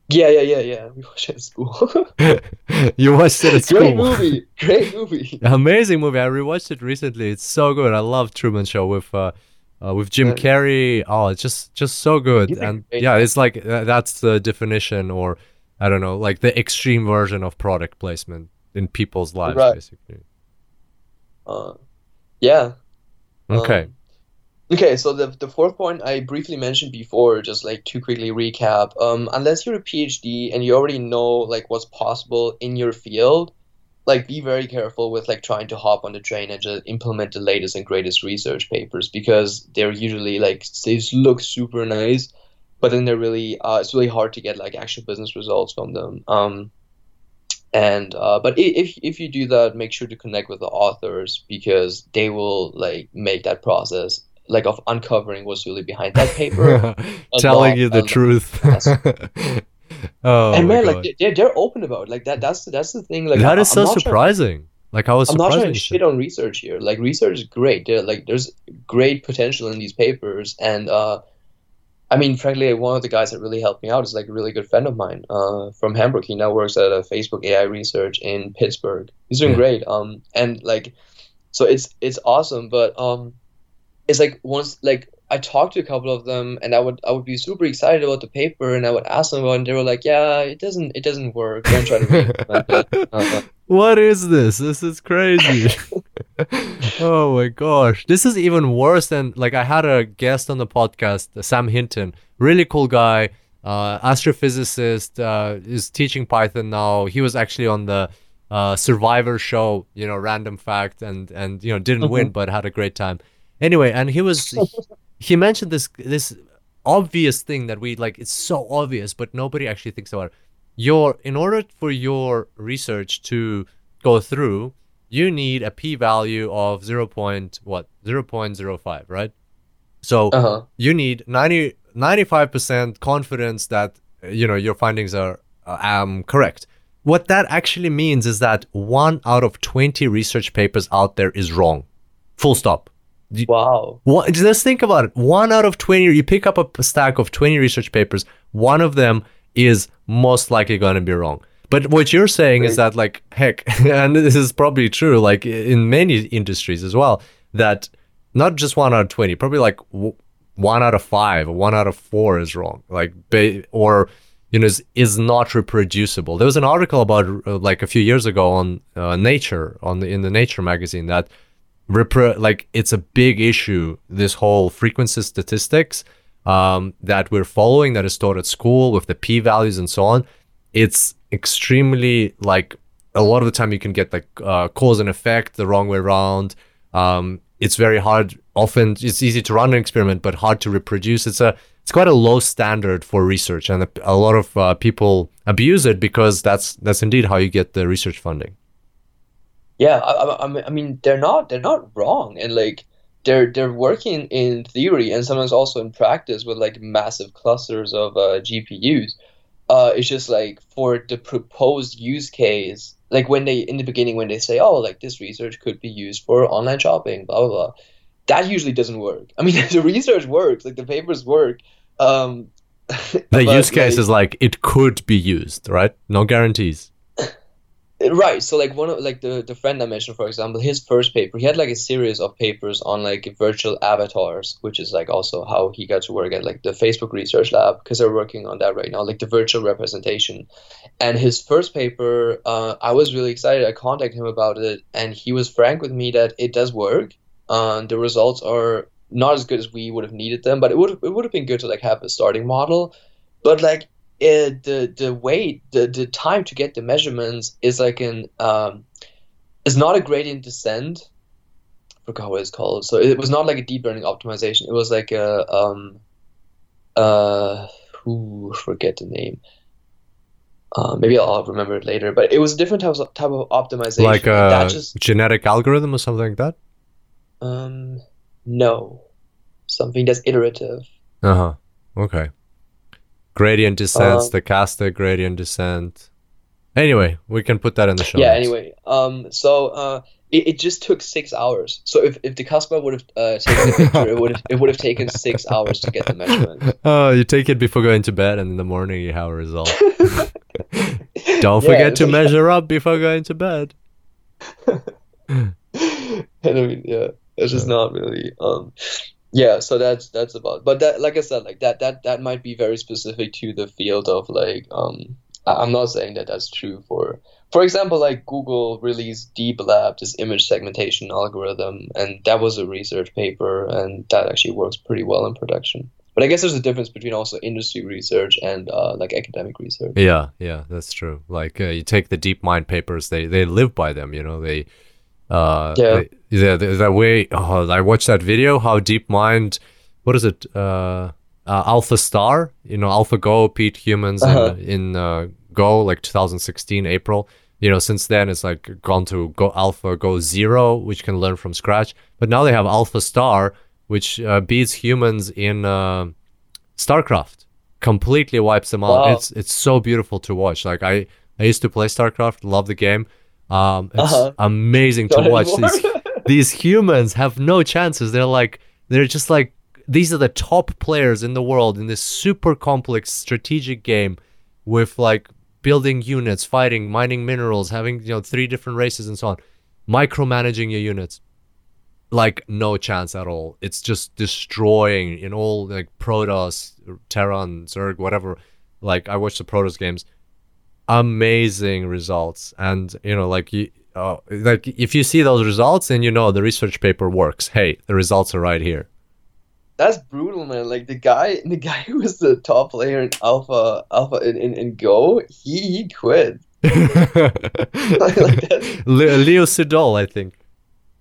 Yeah, yeah, yeah, yeah. We watched it at school. you watched it at school. Great movie. Great movie. Amazing movie. I rewatched it recently. It's so good. I love Truman Show with uh, uh with Jim Carrey. Oh, it's just just so good. and yeah, it's like uh, that's the definition, or I don't know, like the extreme version of product placement in people's lives, right. basically. Uh, yeah. Okay. Um, Okay, so the, the fourth point I briefly mentioned before, just like to quickly recap, um, unless you're a PhD and you already know like what's possible in your field, like be very careful with like trying to hop on the train and just implement the latest and greatest research papers because they're usually like they just look super nice, but then they're really uh, it's really hard to get like actual business results from them. Um, and uh, but if if you do that, make sure to connect with the authors because they will like make that process like of uncovering what's really behind that paper, telling you the truth. oh, and man, like they're they're open about it. like that. That's that's the thing. Like that is I'm so surprising. like I was. I'm not trying to shit on research here. Like research is great. There, like there's great potential in these papers, and uh, I mean, frankly, one of the guys that really helped me out is like a really good friend of mine uh, from Hamburg. He now works at a Facebook AI research in Pittsburgh. He's doing yeah. great. Um, and like, so it's it's awesome. But um, it's like once like I talked to a couple of them, and I would I would be super excited about the paper, and I would ask them about, it, and they were like, "Yeah, it doesn't it doesn't work. Don't try to read it." Uh-huh. What is this? This is crazy. oh my gosh. This is even worse than like I had a guest on the podcast, Sam Hinton, really cool guy, uh, astrophysicist, uh, is teaching Python now. He was actually on the uh, Survivor show, you know, random fact, and and you know didn't mm-hmm. win but had a great time. Anyway, and he was he mentioned this this obvious thing that we like. It's so obvious, but nobody actually thinks about it. Your in order for your research to go through, you need a p-value of 0. Point, what 0.05 right so uh-huh. you need 90 95% confidence that you know your findings are uh, um, correct what that actually means is that one out of 20 research papers out there is wrong full stop wow what, just think about it one out of 20 you pick up a stack of 20 research papers one of them is most likely going to be wrong but what you're saying right. is that, like, heck, and this is probably true, like in many industries as well, that not just one out of 20, probably like w- one out of five or one out of four is wrong. Like, ba- or, you know, is, is not reproducible. There was an article about uh, like a few years ago on uh, Nature, on the, in the Nature magazine, that like it's a big issue, this whole frequency statistics um, that we're following that is taught at school with the p values and so on. It's extremely like a lot of the time you can get like uh, cause and effect the wrong way around. Um, it's very hard. Often it's easy to run an experiment, but hard to reproduce. It's a it's quite a low standard for research, and a, a lot of uh, people abuse it because that's that's indeed how you get the research funding. Yeah, I, I, I mean they're not they're not wrong, and like they're they're working in theory and sometimes also in practice with like massive clusters of uh, GPUs uh, it's just like for the proposed use case, like when they in the beginning when they say, oh, like this research could be used for online shopping, blah blah blah, that usually doesn't work. I mean, the research works, like the papers work. Um, the use case like, is like it could be used, right? No guarantees. Right. So like one of like the the friend I mentioned, for example, his first paper, he had like a series of papers on like virtual avatars, which is like also how he got to work at like the Facebook Research Lab because they're working on that right now, like the virtual representation. And his first paper, uh, I was really excited. I contacted him about it, and he was frank with me that it does work. Uh, the results are not as good as we would have needed them, but it would it would have been good to like have a starting model. But like it, the the wait the, the time to get the measurements is like an um, it's not a gradient descent. I forgot what it's called. So it was not like a deep learning optimization. It was like a um uh who forget the name. Uh, maybe I'll remember it later. But it was a different type of, type of optimization. Like a just, genetic algorithm or something like that. Um, no, something that's iterative. Uh huh. Okay. Gradient descent, uh, stochastic gradient descent. Anyway, we can put that in the show. Yeah. Notes. Anyway, um, so uh, it, it just took six hours. So if, if the customer would have uh, taken a picture, it would have, it would have taken six hours to get the measurement. Oh, you take it before going to bed, and in the morning you have a result. Don't forget yeah, to like, measure up before going to bed. I mean, yeah, it's just not really. Um, yeah so that's that's about but that like i said like that that that might be very specific to the field of like um i'm not saying that that's true for for example like google released DeepLab this image segmentation algorithm and that was a research paper and that actually works pretty well in production but I guess there's a difference between also industry research and uh, like academic research. Yeah, yeah, that's true. Like uh, you take the DeepMind papers, they they live by them. You know, they uh Yeah. yeah, the- that way. Oh, I watched that video. How DeepMind, what is it? Uh, uh AlphaStar. You know, AlphaGo beat humans Uh-huh. in in uh, Go like 2016 April. You know, since then it's like gone to Go AlphaGo Zero, which can learn from scratch. But now they have AlphaStar, which uh, beats humans in uh, StarCraft. Completely wipes them out. Wow. It's it's so beautiful to watch. Like I I used to play StarCraft, love the game. Um, it's Uh-huh. amazing to Not watch anymore. these these humans have no chances. They're like they're just like these are the top players in the world in this super complex strategic game with like building units, fighting, mining minerals, having you know three different races and so on, micromanaging your units. Like no chance at all. It's just destroying in all like Protoss, Terran, Zerg, whatever. Like I watched the Protoss games, amazing results, and you know like you. Uh, like if you see those results, then you know the research paper works. Hey, the results are right here. That's brutal, man. Like the guy, the guy who was the top player in Alpha, Alpha in, in, in Go, he he quit. that- Le- Lee Sedol, I think.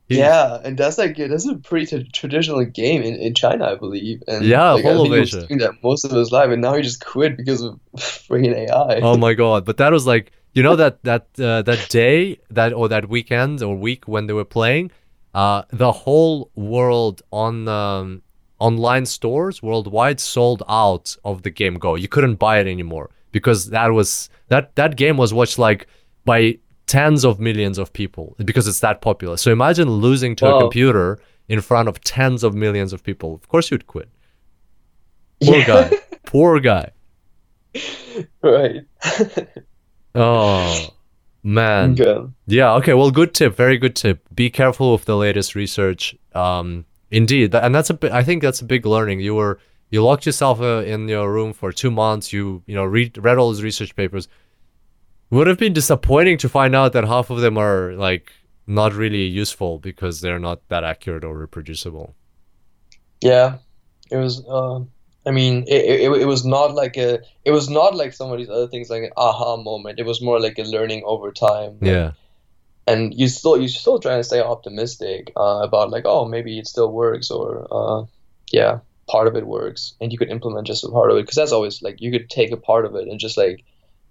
He- Yeah, and that's like that's a pretty t- traditional game in, in China, I believe. And Yeah, like, I whole think of he was Asia. doing that most of his life, and now he just quit because of freaking AI. Oh my god! But that was like you know that that uh, that day that or that weekend or week when they were playing, uh, the whole world on um, online stores worldwide sold out of the game Go. You couldn't buy it anymore because that was that that game was watched like by tens of millions of people because it's that popular. So imagine losing to a computer in front of tens of millions of people. Of course you'd quit. Poor Yeah. guy. Poor guy. right. Oh man. Okay. Yeah. Okay. Well, good tip. Very good tip. Be careful with the latest research. Um, indeed, and that's a. I think that's a big learning. You were you locked yourself uh, in your room for two months. You you know read read all these research papers. Would have been disappointing to find out that half of them are like not really useful because they're not that accurate or reproducible. Yeah, it was. Um, I mean, it, it it was not like a. It was not like some of these other things, like an aha moment. It was more like a learning over time. like, Yeah. and you still you still trying to stay optimistic uh, about like oh maybe it still works or uh, yeah part of it works and you could implement just a part of it because that's always like you could take a part of it and just like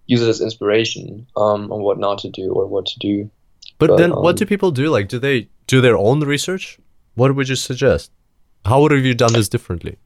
use it as inspiration um, on what not to do or what to do But, But, then, what um, do people do? Like, do they do their own research? What would you suggest? How would have you done this differently?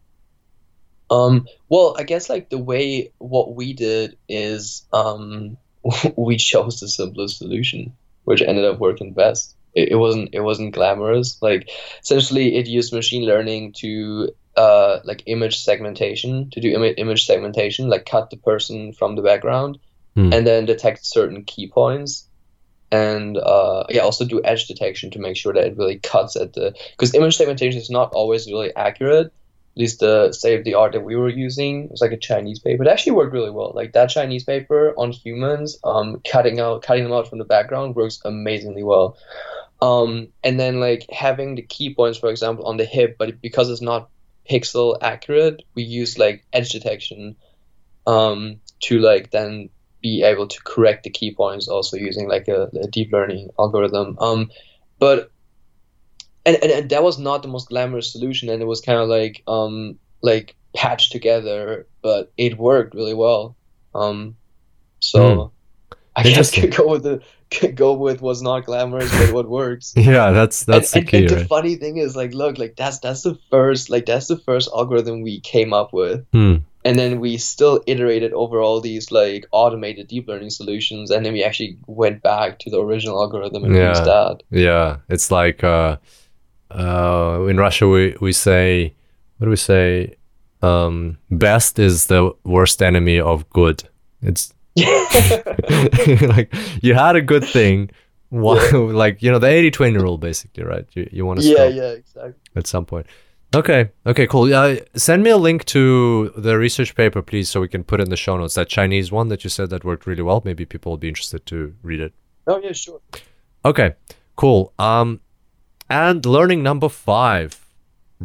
um, well I guess like the way what we did is um, we chose the simplest solution which ended up working best it, it wasn't it wasn't glamorous like essentially it used machine learning to uh, like image segmentation to do Im- image segmentation like cut the person from the background Hmm. and then detect certain key points and uh, yeah also do edge detection to make sure that it really cuts at the because image segmentation is not always really accurate at least the state of the art that we were using was like a Chinese paper. It actually worked really well. Like that Chinese paper on humans, um, cutting out cutting them out from the background works amazingly well. Um, and then like having the key points, for example, on the hip, but because it's not pixel accurate, we use like edge detection um, to like then be able to correct the key points also using like a, a deep learning algorithm. Um, but and, and, and that was not the most glamorous solution, and it was kind of like um like patched together, but it worked really well. Um, so I guess Interesting. go with the could go with what's not glamorous, but what works. Yeah, that's that's and, the key, and, and right? the funny thing is, like, look, like that's that's the first, like that's the first algorithm we came up with, Hmm. And then we still iterated over all these like automated deep learning solutions, and then we actually went back to the original algorithm and Yeah. used that. Yeah, it's like uh, uh, in Russia we we say what do we say? Um, best is the worst enemy of good. It's like you had a good thing, why, like you know the 80-20 rule basically, right? You you want to yeah, yeah, exactly. at some point. Okay, okay, cool. Uh, send me a link to the research paper, please, so we can put in the show notes. That Chinese one that you said that worked really well. Maybe people will be interested to read it. Oh yeah, sure. Okay, cool. Um, and learning number five.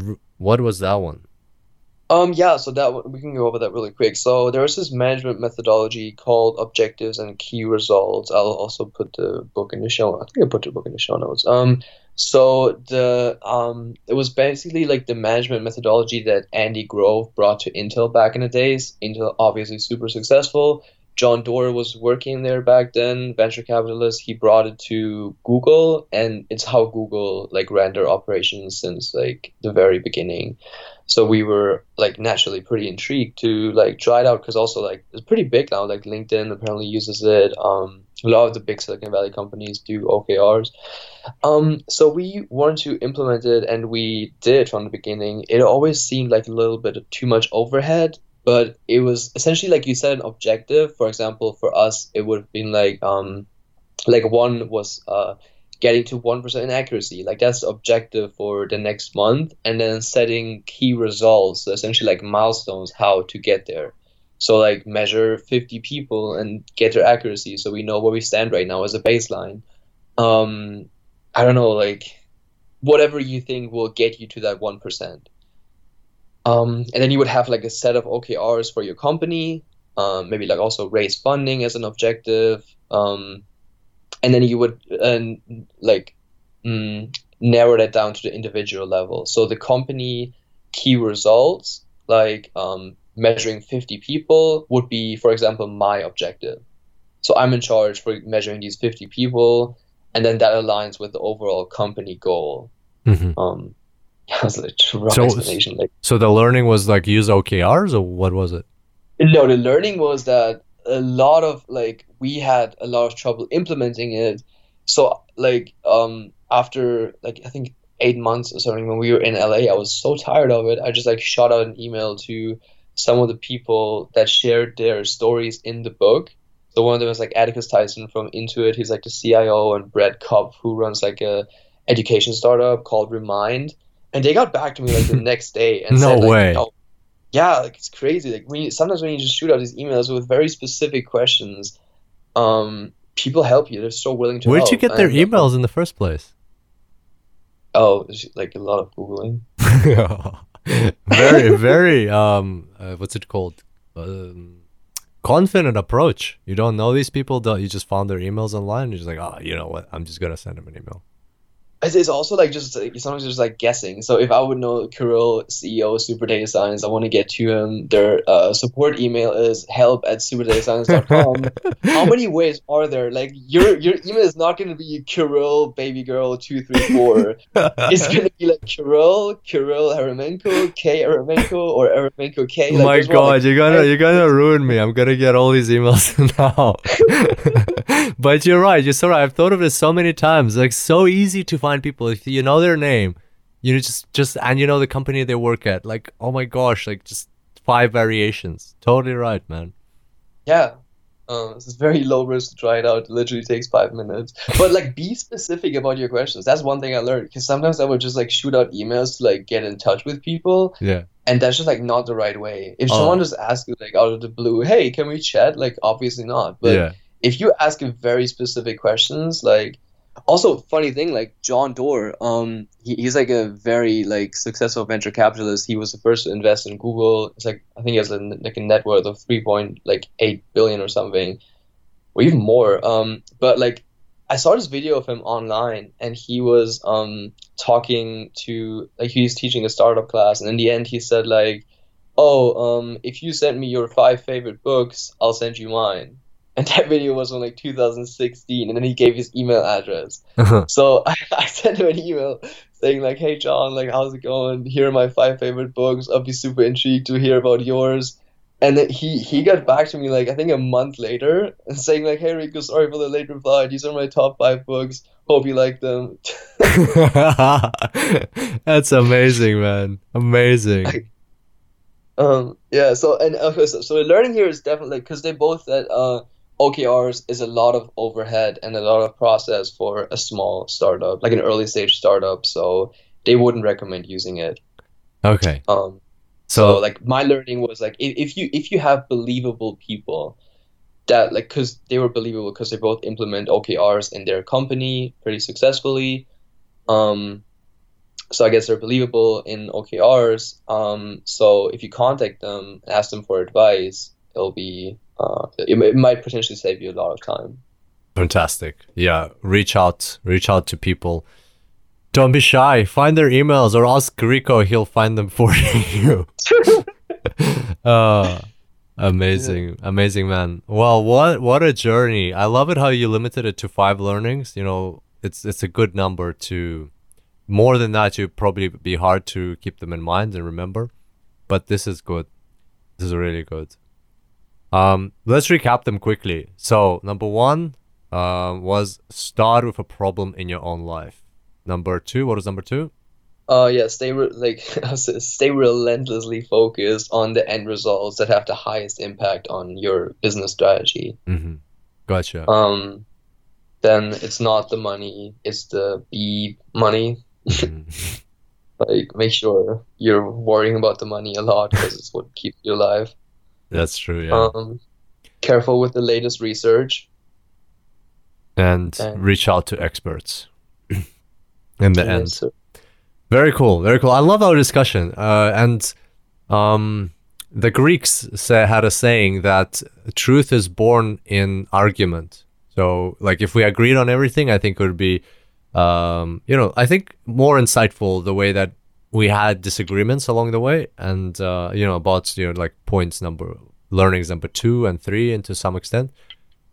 R- What was that one? Um, yeah, so that we can go over that really quick. So there is this management methodology called objectives and key results. I'll also put the book in the show. I think I put the book in the show notes. Um, so the um, it was basically like the management methodology that Andy Grove brought to Intel back in the days. Intel obviously super successful. John Doerr was working there back then, venture capitalist. He brought it to Google, and it's how Google like ran their operations since like the very beginning. So we were like naturally pretty intrigued to like try it out because also like it's pretty big now. Like LinkedIn apparently uses it. Um, a lot of the big Silicon Valley companies do OKRs. Um, so we wanted to implement it, and we did from the beginning. It always seemed like a little bit of too much overhead, but it was essentially like you said an objective. For example, for us, it would have been like um, like one was uh getting to 1% accuracy. Like that's the objective for the next month. And then setting key results, essentially like milestones, how to get there. So like measure 50 people and get their accuracy so we know where we stand right now as a baseline. Um, I don't know, like whatever you think will get you to that 1%. Um, and then you would have like a set of OKRs for your company, um, maybe like also raise funding as an objective. Um, and then you would uh, like mm, narrow that down to the individual level. So the company key results, like um, measuring 50 people, would be, for example, my objective. So I'm in charge for measuring these 50 people, and then that aligns with the overall company goal. Mm-hmm. Um, that's like so, explanation. Like, so the learning was like use OKRs, or what was it? No, the learning was that a lot of like we had a lot of trouble implementing it. So like um after like I think eight months or something when we were in LA, I was so tired of it. I just like shot out an email to some of the people that shared their stories in the book. So one of them was like Atticus Tysen from Intuit. He's like the CIO, and Brett Kopf, who runs like a education startup called Remind. And they got back to me like the next day and no said, like, way. No, yeah, like it's crazy. Like when you, sometimes when you just shoot out these emails with very specific questions, um, people help you. They're so willing to. Help. Where'd help. you get their and, emails in the first place? Oh, like a lot of googling. very, very. Um, uh, what's it called? Um, confident approach. You don't know these people. You just found their emails online? And you're just like, oh, you know what? I'm just gonna send them an email it's also like just like, sometimes just like guessing. So if I would know Kirill, CEO of Super Data Science, I want to get to him. Their uh, support email is help at superdatascience.com. How many ways are there? Like your your email is not going to be Kirill baby girl two three four. it's going to be like Kirill, Kirill Eremenko, K Eremenko, or Eremenko K. Like, My God, like, you're gonna you're gonna ruin me. I'm gonna get all these emails now. But you're right. You're so right. I've thought of it so many times. Like so easy to find people if you know their name you just just and you know the company they work at like oh my gosh like just five variations totally right man yeah um, this is very low risk to try it out. It literally takes five minutes. But like, be specific about your questions. That's one thing I learned because sometimes I would just like shoot out emails to like get in touch with people. Yeah. And that's just like not the right way. If oh. someone just asks you like out of the blue, hey, can we chat? Like, obviously not. But yeah. If you ask very specific questions, like also funny thing like john doerr um he, he's like a very like successful venture capitalist. He was the first to invest in google. It's like i think he has a, like a net worth of 3.8 like 8 billion or something or even more. Um but like i saw this video of him online and he was um talking to like he was teaching a startup class and in the end he said like oh um if you send me your five favorite books i'll send you mine and that video was from like 2016 and then he gave his email address. Uh-huh. so I, I, sent him an email saying like hey john like how's it going? Here are my five favorite books. I'll be super intrigued to hear about yours. And then he he got back to me like i think a month later and saying like hey rico sorry for the late reply. These are my top five books. Hope you like them. That's amazing man. Amazing. Um yeah so and okay so, so learning here is definitely because they both said uh OKRs is a lot of overhead and a lot of process for a small startup, like an early stage startup. So they wouldn't recommend using it. Okay. Um, so, so like my learning was like if you if you have believable people that like because they were believable because they both implement OKRs in their company pretty successfully, um, so I guess they're believable in OKRs. Um, so if you contact them and ask them for advice, it'll be uh, it, it might potentially save you a lot of time. Fantastic. Yeah, reach out, reach out to people. Don't be shy. Find their emails or ask Rico. He'll find them for you. uh, amazing, yeah. amazing man. Well, what what a journey. I love it how you limited it to five learnings. You know, it's it's a good number to. More than that, you probably be hard to keep them in mind and remember. But this is good. This is really good. Um, let's recap them quickly. So number one uh, was start with a problem in your own life. Number two, what was number two? Uh, yeah, stay re- like stay relentlessly focused on the end results that have the highest impact on your business strategy. Mm-hmm. Gotcha. Um, then it's not the money; it's the B money. Mm-hmm. like, make sure you're worrying about the money a lot because it's what keeps you alive. That's true. Yeah. Um, careful with the latest research. And, and reach out to experts. in the end. Very cool, very cool. I love our discussion. Uh, and um, the Greeks say, had a saying that truth is born in argument. So, like, if we agreed on everything, I think it would be, um, you know, I think more insightful the way that we had disagreements along the way, and uh, you know, about you know, like points number, learnings number two and three, and to some extent.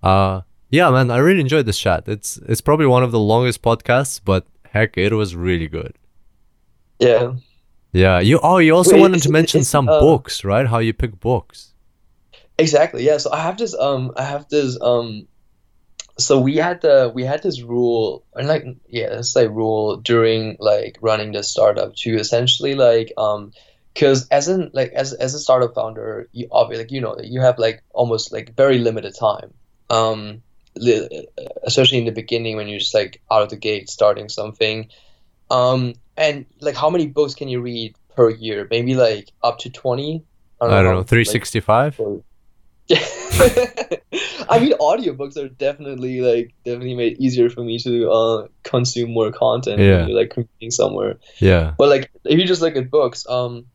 Uh, yeah, man, I really enjoyed this chat. It's it's probably one of the longest podcasts, but heck, it was really good. Yeah. Yeah. You oh you also Wait, wanted to mention some uh, books, right? How you pick books. Exactly. Yeah. So I have this um I have this um so we had the we had this rule and like yeah let's say rule during like running the startup to essentially like um because as in like as as a startup founder you obviously like you know you have like almost like very limited time um especially in the beginning when you're just like out of the gate starting something. Um, and like, how many books can you read per year? Maybe like up to twenty. I don't, I don't know, three sixty five. Yeah, I mean, audiobooks are definitely like definitely made easier for me to uh, consume more content. Yeah, when you're, like commuting somewhere. Yeah, but like if you just look at books, um,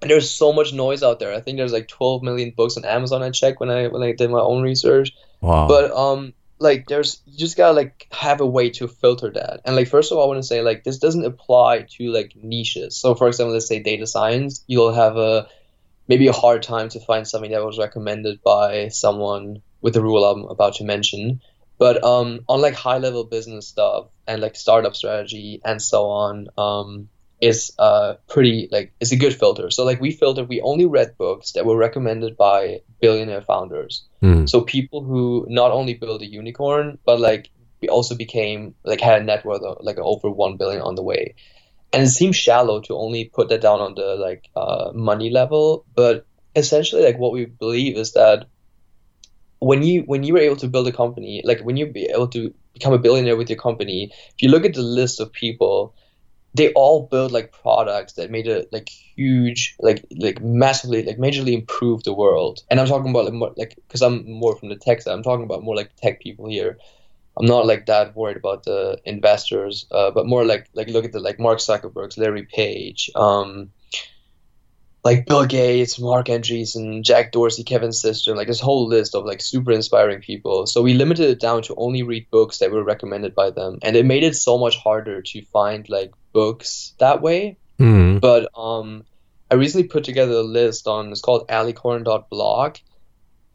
there's so much noise out there. I think there's like 12 million books on Amazon. I checked when I when I did my own research. Wow. But um, like there's you just gotta like have a way to filter that and like first of all i want to say like this doesn't apply to like niches so for example let's say data science you'll have a maybe a hard time to find something that was recommended by someone with the rule i'm about to mention but um on like high level business stuff and like startup strategy and so on um is uh pretty like it's a good filter. So like we filtered, we only read books that were recommended by billionaire founders. Mm. So people who not only built a unicorn, but like we also became like had a net worth of like over one billion on the way. And it seems shallow to only put that down on the like uh, money level, but essentially like what we believe is that when you when you were able to build a company, like when you be able to become a billionaire with your company, if you look at the list of people they all built like products that made a like huge, like like massively, like majorly improve the world. And I'm talking about like like because I'm more from the tech side. I'm talking about more like tech people here. I'm not like that worried about the investors, uh, but more like like look at the like Mark Zuckerberg's, Larry Page, um, like Bill Gates, Marc Andreessen, Jack Dorsey, Kevin Systrom, like this whole list of like super inspiring people. So we limited it down to only read books that were recommended by them, and it made it so much harder to find like books that way. Mm. But um, I recently put together a list on it's called alicorn.blog,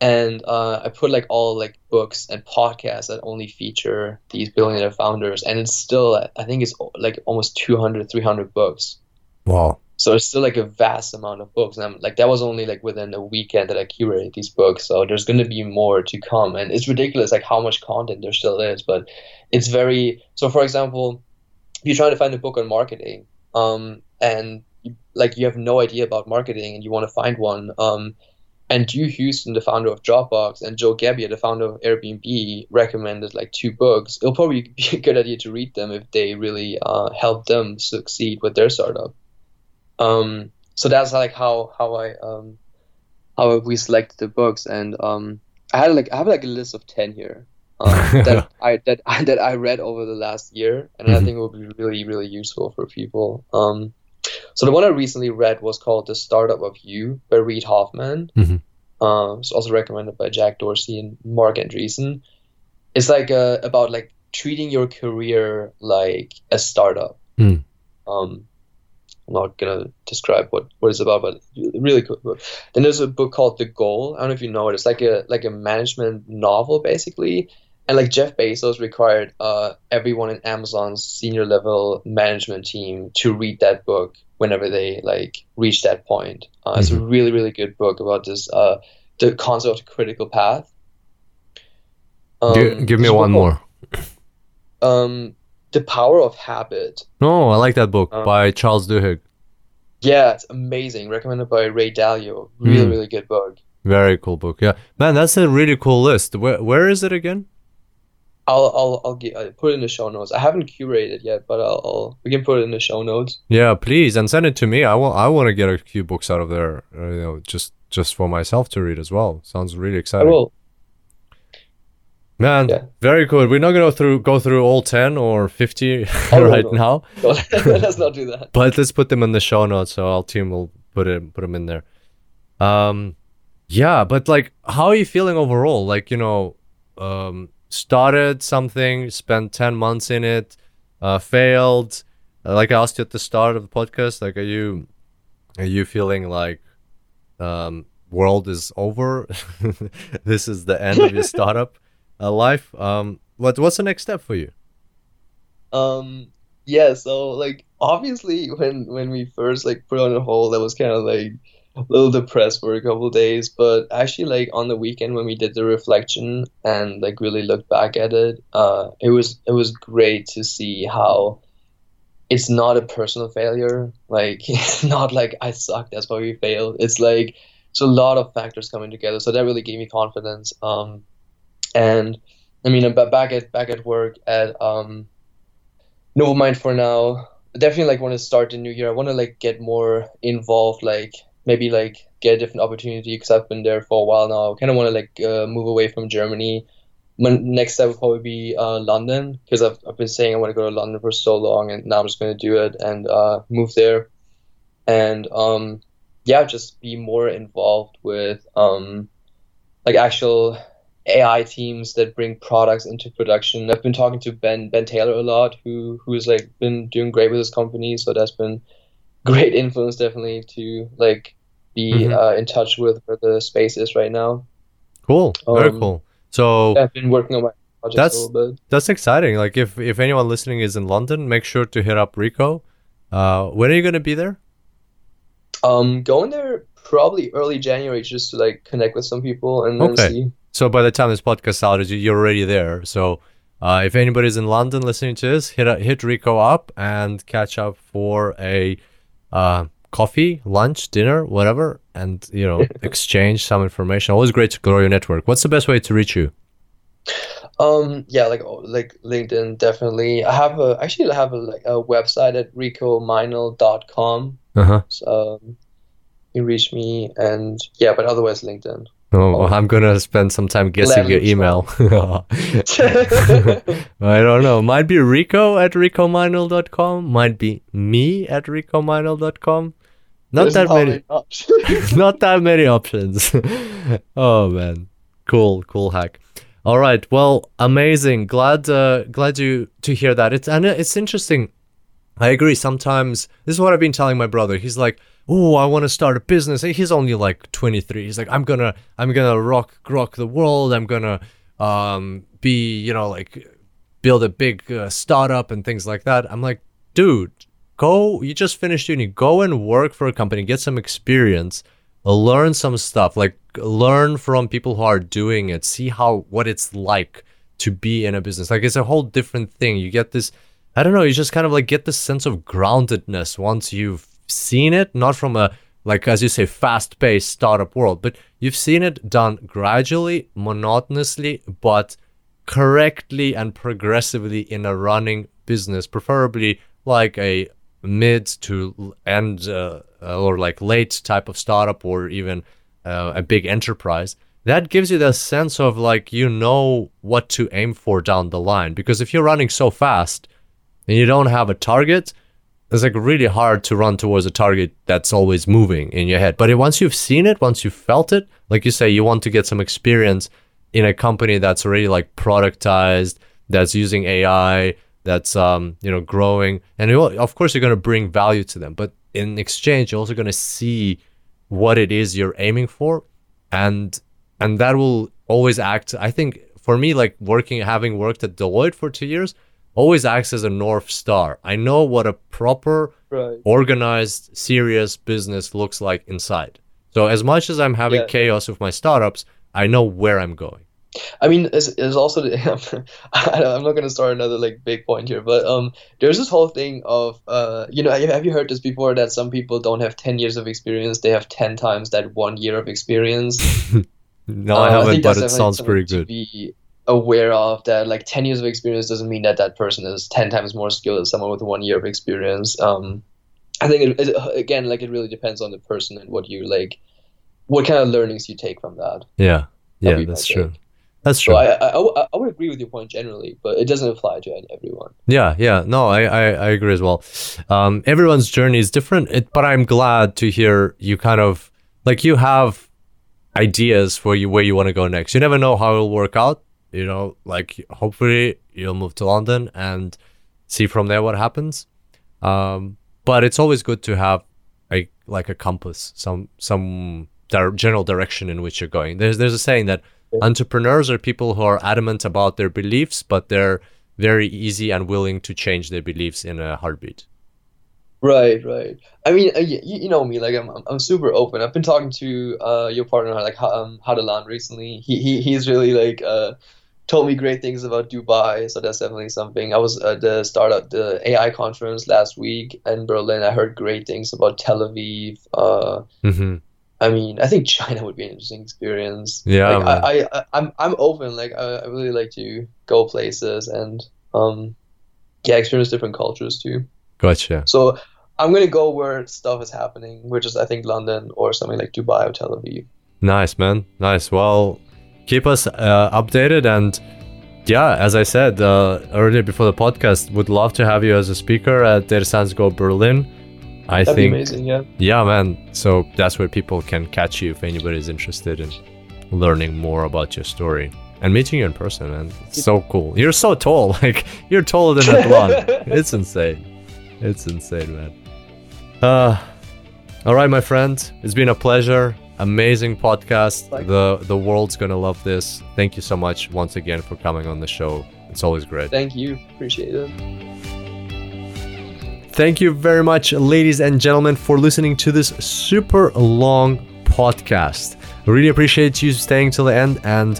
and uh, I put like all like books and podcasts that only feature these billionaire founders, and it's still I think it's like almost 200, 300 books. Wow. So it's still like a vast amount of books, and I'm like that was only like within a weekend that I curated these books. So there's gonna be more to come, and it's ridiculous like how much content there still is. But it's very so. For example, if you're trying to find a book on marketing, um, and you, like you have no idea about marketing, and you want to find one, um, and Drew Houston, the founder of Dropbox, and Joe Gebbia, the founder of Airbnb, recommended like two books. It'll probably be a good idea to read them if they really uh, help them succeed with their startup. Um, so that's like how how I um, how we selected the books, and um, I had like I have like a list of ten here. um, that I that I, that I read over the last year, and I Mhm. think it will be really really useful for people. Um, so the one I recently read was called "The Startup of You" by Reid Hoffman. Mhm. Um, it's also recommended by Jack Dorsey and Marc Andreessen. It's like uh, about like treating your career like a startup. Mm. Um, I'm not gonna describe what, what it's about, but really cool book. Then there's a book called The Goal. I don't know if you know it. It's like a like a management novel basically. And like Jeff Bezos required uh, everyone in Amazon's senior level management team to read that book whenever they like reach that point. Uh, It's a really really good book about this uh, the concept of critical path. Um, give me there's one more. called, Um, the Power of Habit. No, I like that book Uh, by Charles Duhigg. Yeah, it's amazing. Recommended by Ray Dalio. Really, Mm. really good book. Very cool book. Yeah, man, that's a really cool list. Where where is it again? I'll I'll I'll, get, I'll put it in the show notes. I haven't curated yet, but I'll, I'll we can put it in the show notes. Yeah, please, and send it to me. I want I want to get a few books out of there. Uh, you know, just just for myself to read as well. Sounds really exciting. I will. Man, Yeah. very good. We're not gonna go through go through all ten or fifty Oh, right no. now, Let's not do that. but let's put them in the show notes. So our team will put it put them in there. Um, yeah, but like, how are you feeling overall? Like, you know, um, started something, spent ten months in it, uh, failed. Uh, like I asked you at the start of the podcast, like, are you are you feeling like um world is over? this is the end of your startup uh, life. Um, what what's the next step for you? Um, yeah. So like, obviously, when when we first like put on a hold, that was kind of like a little depressed for a couple days. But actually, like on the weekend when we did the reflection and like really looked back at it, uh, it was it was great to see how it's not a personal failure. Like it's not like I suck, that's why we failed. It's like it's a lot of factors coming together. So that really gave me confidence. Um, and I mean, back at back at work at um, Novamind for now. Definitely like want to start the new year. I want to like get more involved, like maybe like get a different opportunity because I've been there for a while now. I kind of want to like uh, move away from Germany. My next step would probably be uh, London because I've, I've been saying I want to go to London for so long, and now I'm just going to do it and uh, move there, and um, yeah, just be more involved with um, like actual AI teams that bring products into production. I've been talking to Ben Ben Taylor a lot, who who's like been doing great with his company, so that's been great influence definitely to like be Mhm. uh, in touch with where the space is right now. Cool, very Um, cool. So I've been working on my projects That's- a little bit. that's exciting. Like if if anyone listening is in London, make sure to hit up Rico. Uh, when are you gonna be there? Um, going there probably early January just to like connect with some people and then Okay. see. So by the time this podcast out, you- you're already there. So uh, if anybody's in London listening to this, hit hit Rico up and catch up for a uh, coffee, lunch, dinner, whatever, and you know exchange some information. Always great to grow your network. What's the best way to reach you? Um, yeah, like oh, like LinkedIn definitely. I have a actually I have a like a website at ricomeinl.com. Uh huh. So um, you reach me and yeah, but otherwise LinkedIn. Oh, I'm gonna spend some time guessing your email. I don't know. Might be Rico at ricomeinl.com. Might be me at ricomeinl.com. Not There's that not many. options. not that many options. oh man, cool, cool hack. All right, well, amazing. Glad, uh, glad you to hear that. It's and it's interesting. I agree. Sometimes this is what I've been telling my brother. He's like, "Oh, I want to start a business." He's only like 23. He's like, "I'm gonna, I'm gonna rock, rock the world. I'm gonna, um, be, you know, like, build a big uh, startup and things like that." I'm like, dude, go. You just finished uni. Go and work for a company. Get some experience. Learn some stuff. Like, learn from people who are doing it. See how what it's like to be in a business. Like, it's a whole different thing. You get this. I don't know, you just kind of like get this sense of groundedness once you've seen it, not from a like as you say, fast paced startup world, but you've seen it done gradually, monotonously, but correctly and progressively in a running business, preferably like a mid to end uh, or like late type of startup or even uh, a big enterprise that gives you the sense of like you know what to aim for down the line. Because if you're running so fast and you don't have a target, it's like really hard to run towards a target that's always moving in your head. But once you've seen it, once you've felt it, like you say, you want to get some experience in a company that's already like productized, that's using AI, that's um, you know growing, and of course you're going to bring value to them. But in exchange, you're also going to see what it is you're aiming for, and and that will always act. I think for me, like working, having worked at Deloitte for two years, always acts as a north star. I know what a proper, Right. organized, serious business looks like inside. So as much as I'm having Yeah. chaos with my startups, I know where I'm going. I mean, there's, there's also the, I'm not gonna start another like big point here, but um, there's this whole thing of uh, you know, have you heard this before that some people don't have 10 years of experience, they have 10 times that one year of experience. No, Uh, I haven't, think but it sounds pretty to good. be aware of that like 10 years of experience doesn't mean that that person is 10 times more skilled than someone with one year of experience. Um, I think it, it, again, like it really depends on the person and what you like, what kind of learnings you take from that. Yeah, yeah, that's true. take. That's So true. I, would agree with your point generally, but it doesn't apply to everyone. Yeah, yeah. No, I, I, I agree as well. Um, everyone's journey is different, it, but I'm glad to hear you kind of like you have ideas for you where you want to go next. You never know how it'll work out. You know, like hopefully you'll move to London and see from there what happens. Um, but it's always good to have a like a compass, some some dir- general direction in which you're going. There's there's a saying that entrepreneurs are people who are adamant about their beliefs, but they're very easy and willing to change their beliefs in a heartbeat. Right, right. I mean, uh, you, you know me, like I'm, I'm, super open. I've been talking to uh, your partner, like um, land recently. He, he, he's really like uh, told me great things about Dubai, so that's definitely something. I was at the startup, the AI conference last week in Berlin. I heard great things about Tel Aviv. Uh, hmm I mean, I think China would be an interesting experience. Yeah, Like, man. I, I, I'm, I'm open. Like I, I really like to go places and um, yeah, experience different cultures too. Gotcha. So I'm gonna go where stuff is happening, which is I think London or something like Dubai or Tel Aviv. Nice, man. Nice. Well, keep us uh, updated. And yeah, as I said uh, earlier before the podcast, would love to have you as a speaker at Data Science Go Berlin. I That'd think, amazing, yeah. yeah, man. So that's where people can catch you if anybody's interested in learning more about your story and meeting you in person, man. It's so cool. You're so tall. Like, you're taller than Hadelin. it's insane. It's insane, man. Uh, all right, my friend. It's been a pleasure. Amazing podcast. The the world's gonna love this. Thank you so much once again for coming on the show. It's always great. Thank you, appreciate it. Thank you very much, ladies and gentlemen, for listening to this super long podcast. Really appreciate you staying till the end, and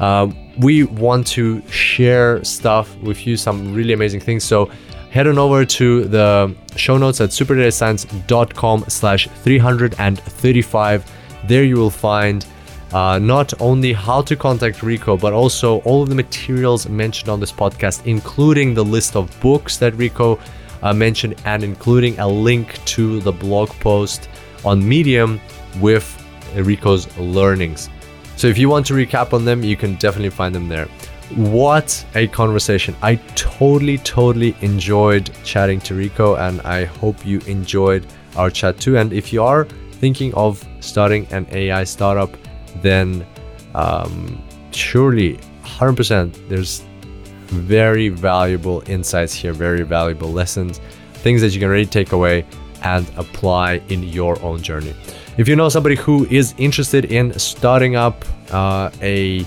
uh, we want to share stuff with you, some really amazing things. So head on over to the show notes at superdatascience.com slash 335. There you will find uh, not only how to contact Rico, but also all of the materials mentioned on this podcast, including the list of books that Rico uh, mentioned and including a link to the blog post on Medium with Rico's learnings. So if you want to recap on them, you can definitely find them there. What a conversation. I totally, totally enjoyed chatting to Rico, and I hope you enjoyed our chat too. And if you are thinking of starting an AI startup, then um, surely 100% there's very valuable insights here, very valuable lessons, things that you can really take away and apply in your own journey. If you know somebody who is interested in starting up uh, a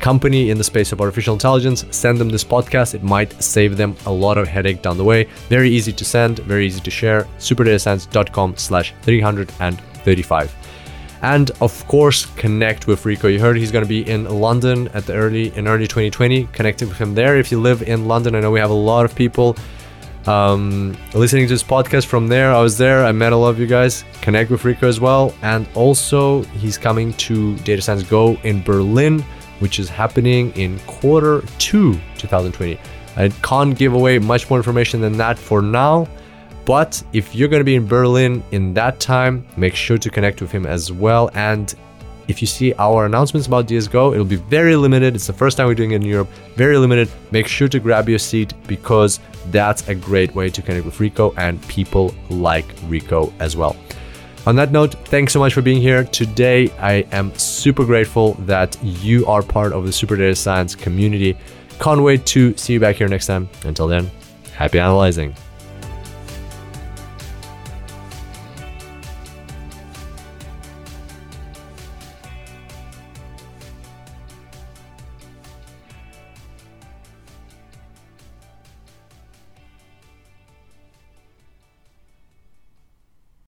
company in the space of artificial intelligence, send them this podcast. It might save them a lot of headache down the way. Very easy to send, very easy to share. superdatascience.com slash 335 and of course connect with Rico. You heard he's going to be in London at the early in early 2020. Connect with him there if you live in London. I know we have a lot of people um, listening to this podcast from there. I was there. I met a lot of you guys. Connect with Rico as well, and also he's coming to Data Science Go in Berlin, which is happening in quarter two 2020. I can't give away much more information than that for now. But if you're going to be in Berlin in that time, make sure to connect with him as well. And if you see our announcements about DSGO, it'll be very limited. It's the first time we're doing it in Europe, very limited. Make sure to grab your seat because that's a great way to connect with Rico, and people like Rico as well. On that note, thanks so much for being here. Today, I am super grateful that you are part of the Super Data Science community. Can't wait to see you back here next time. Until then, happy analyzing.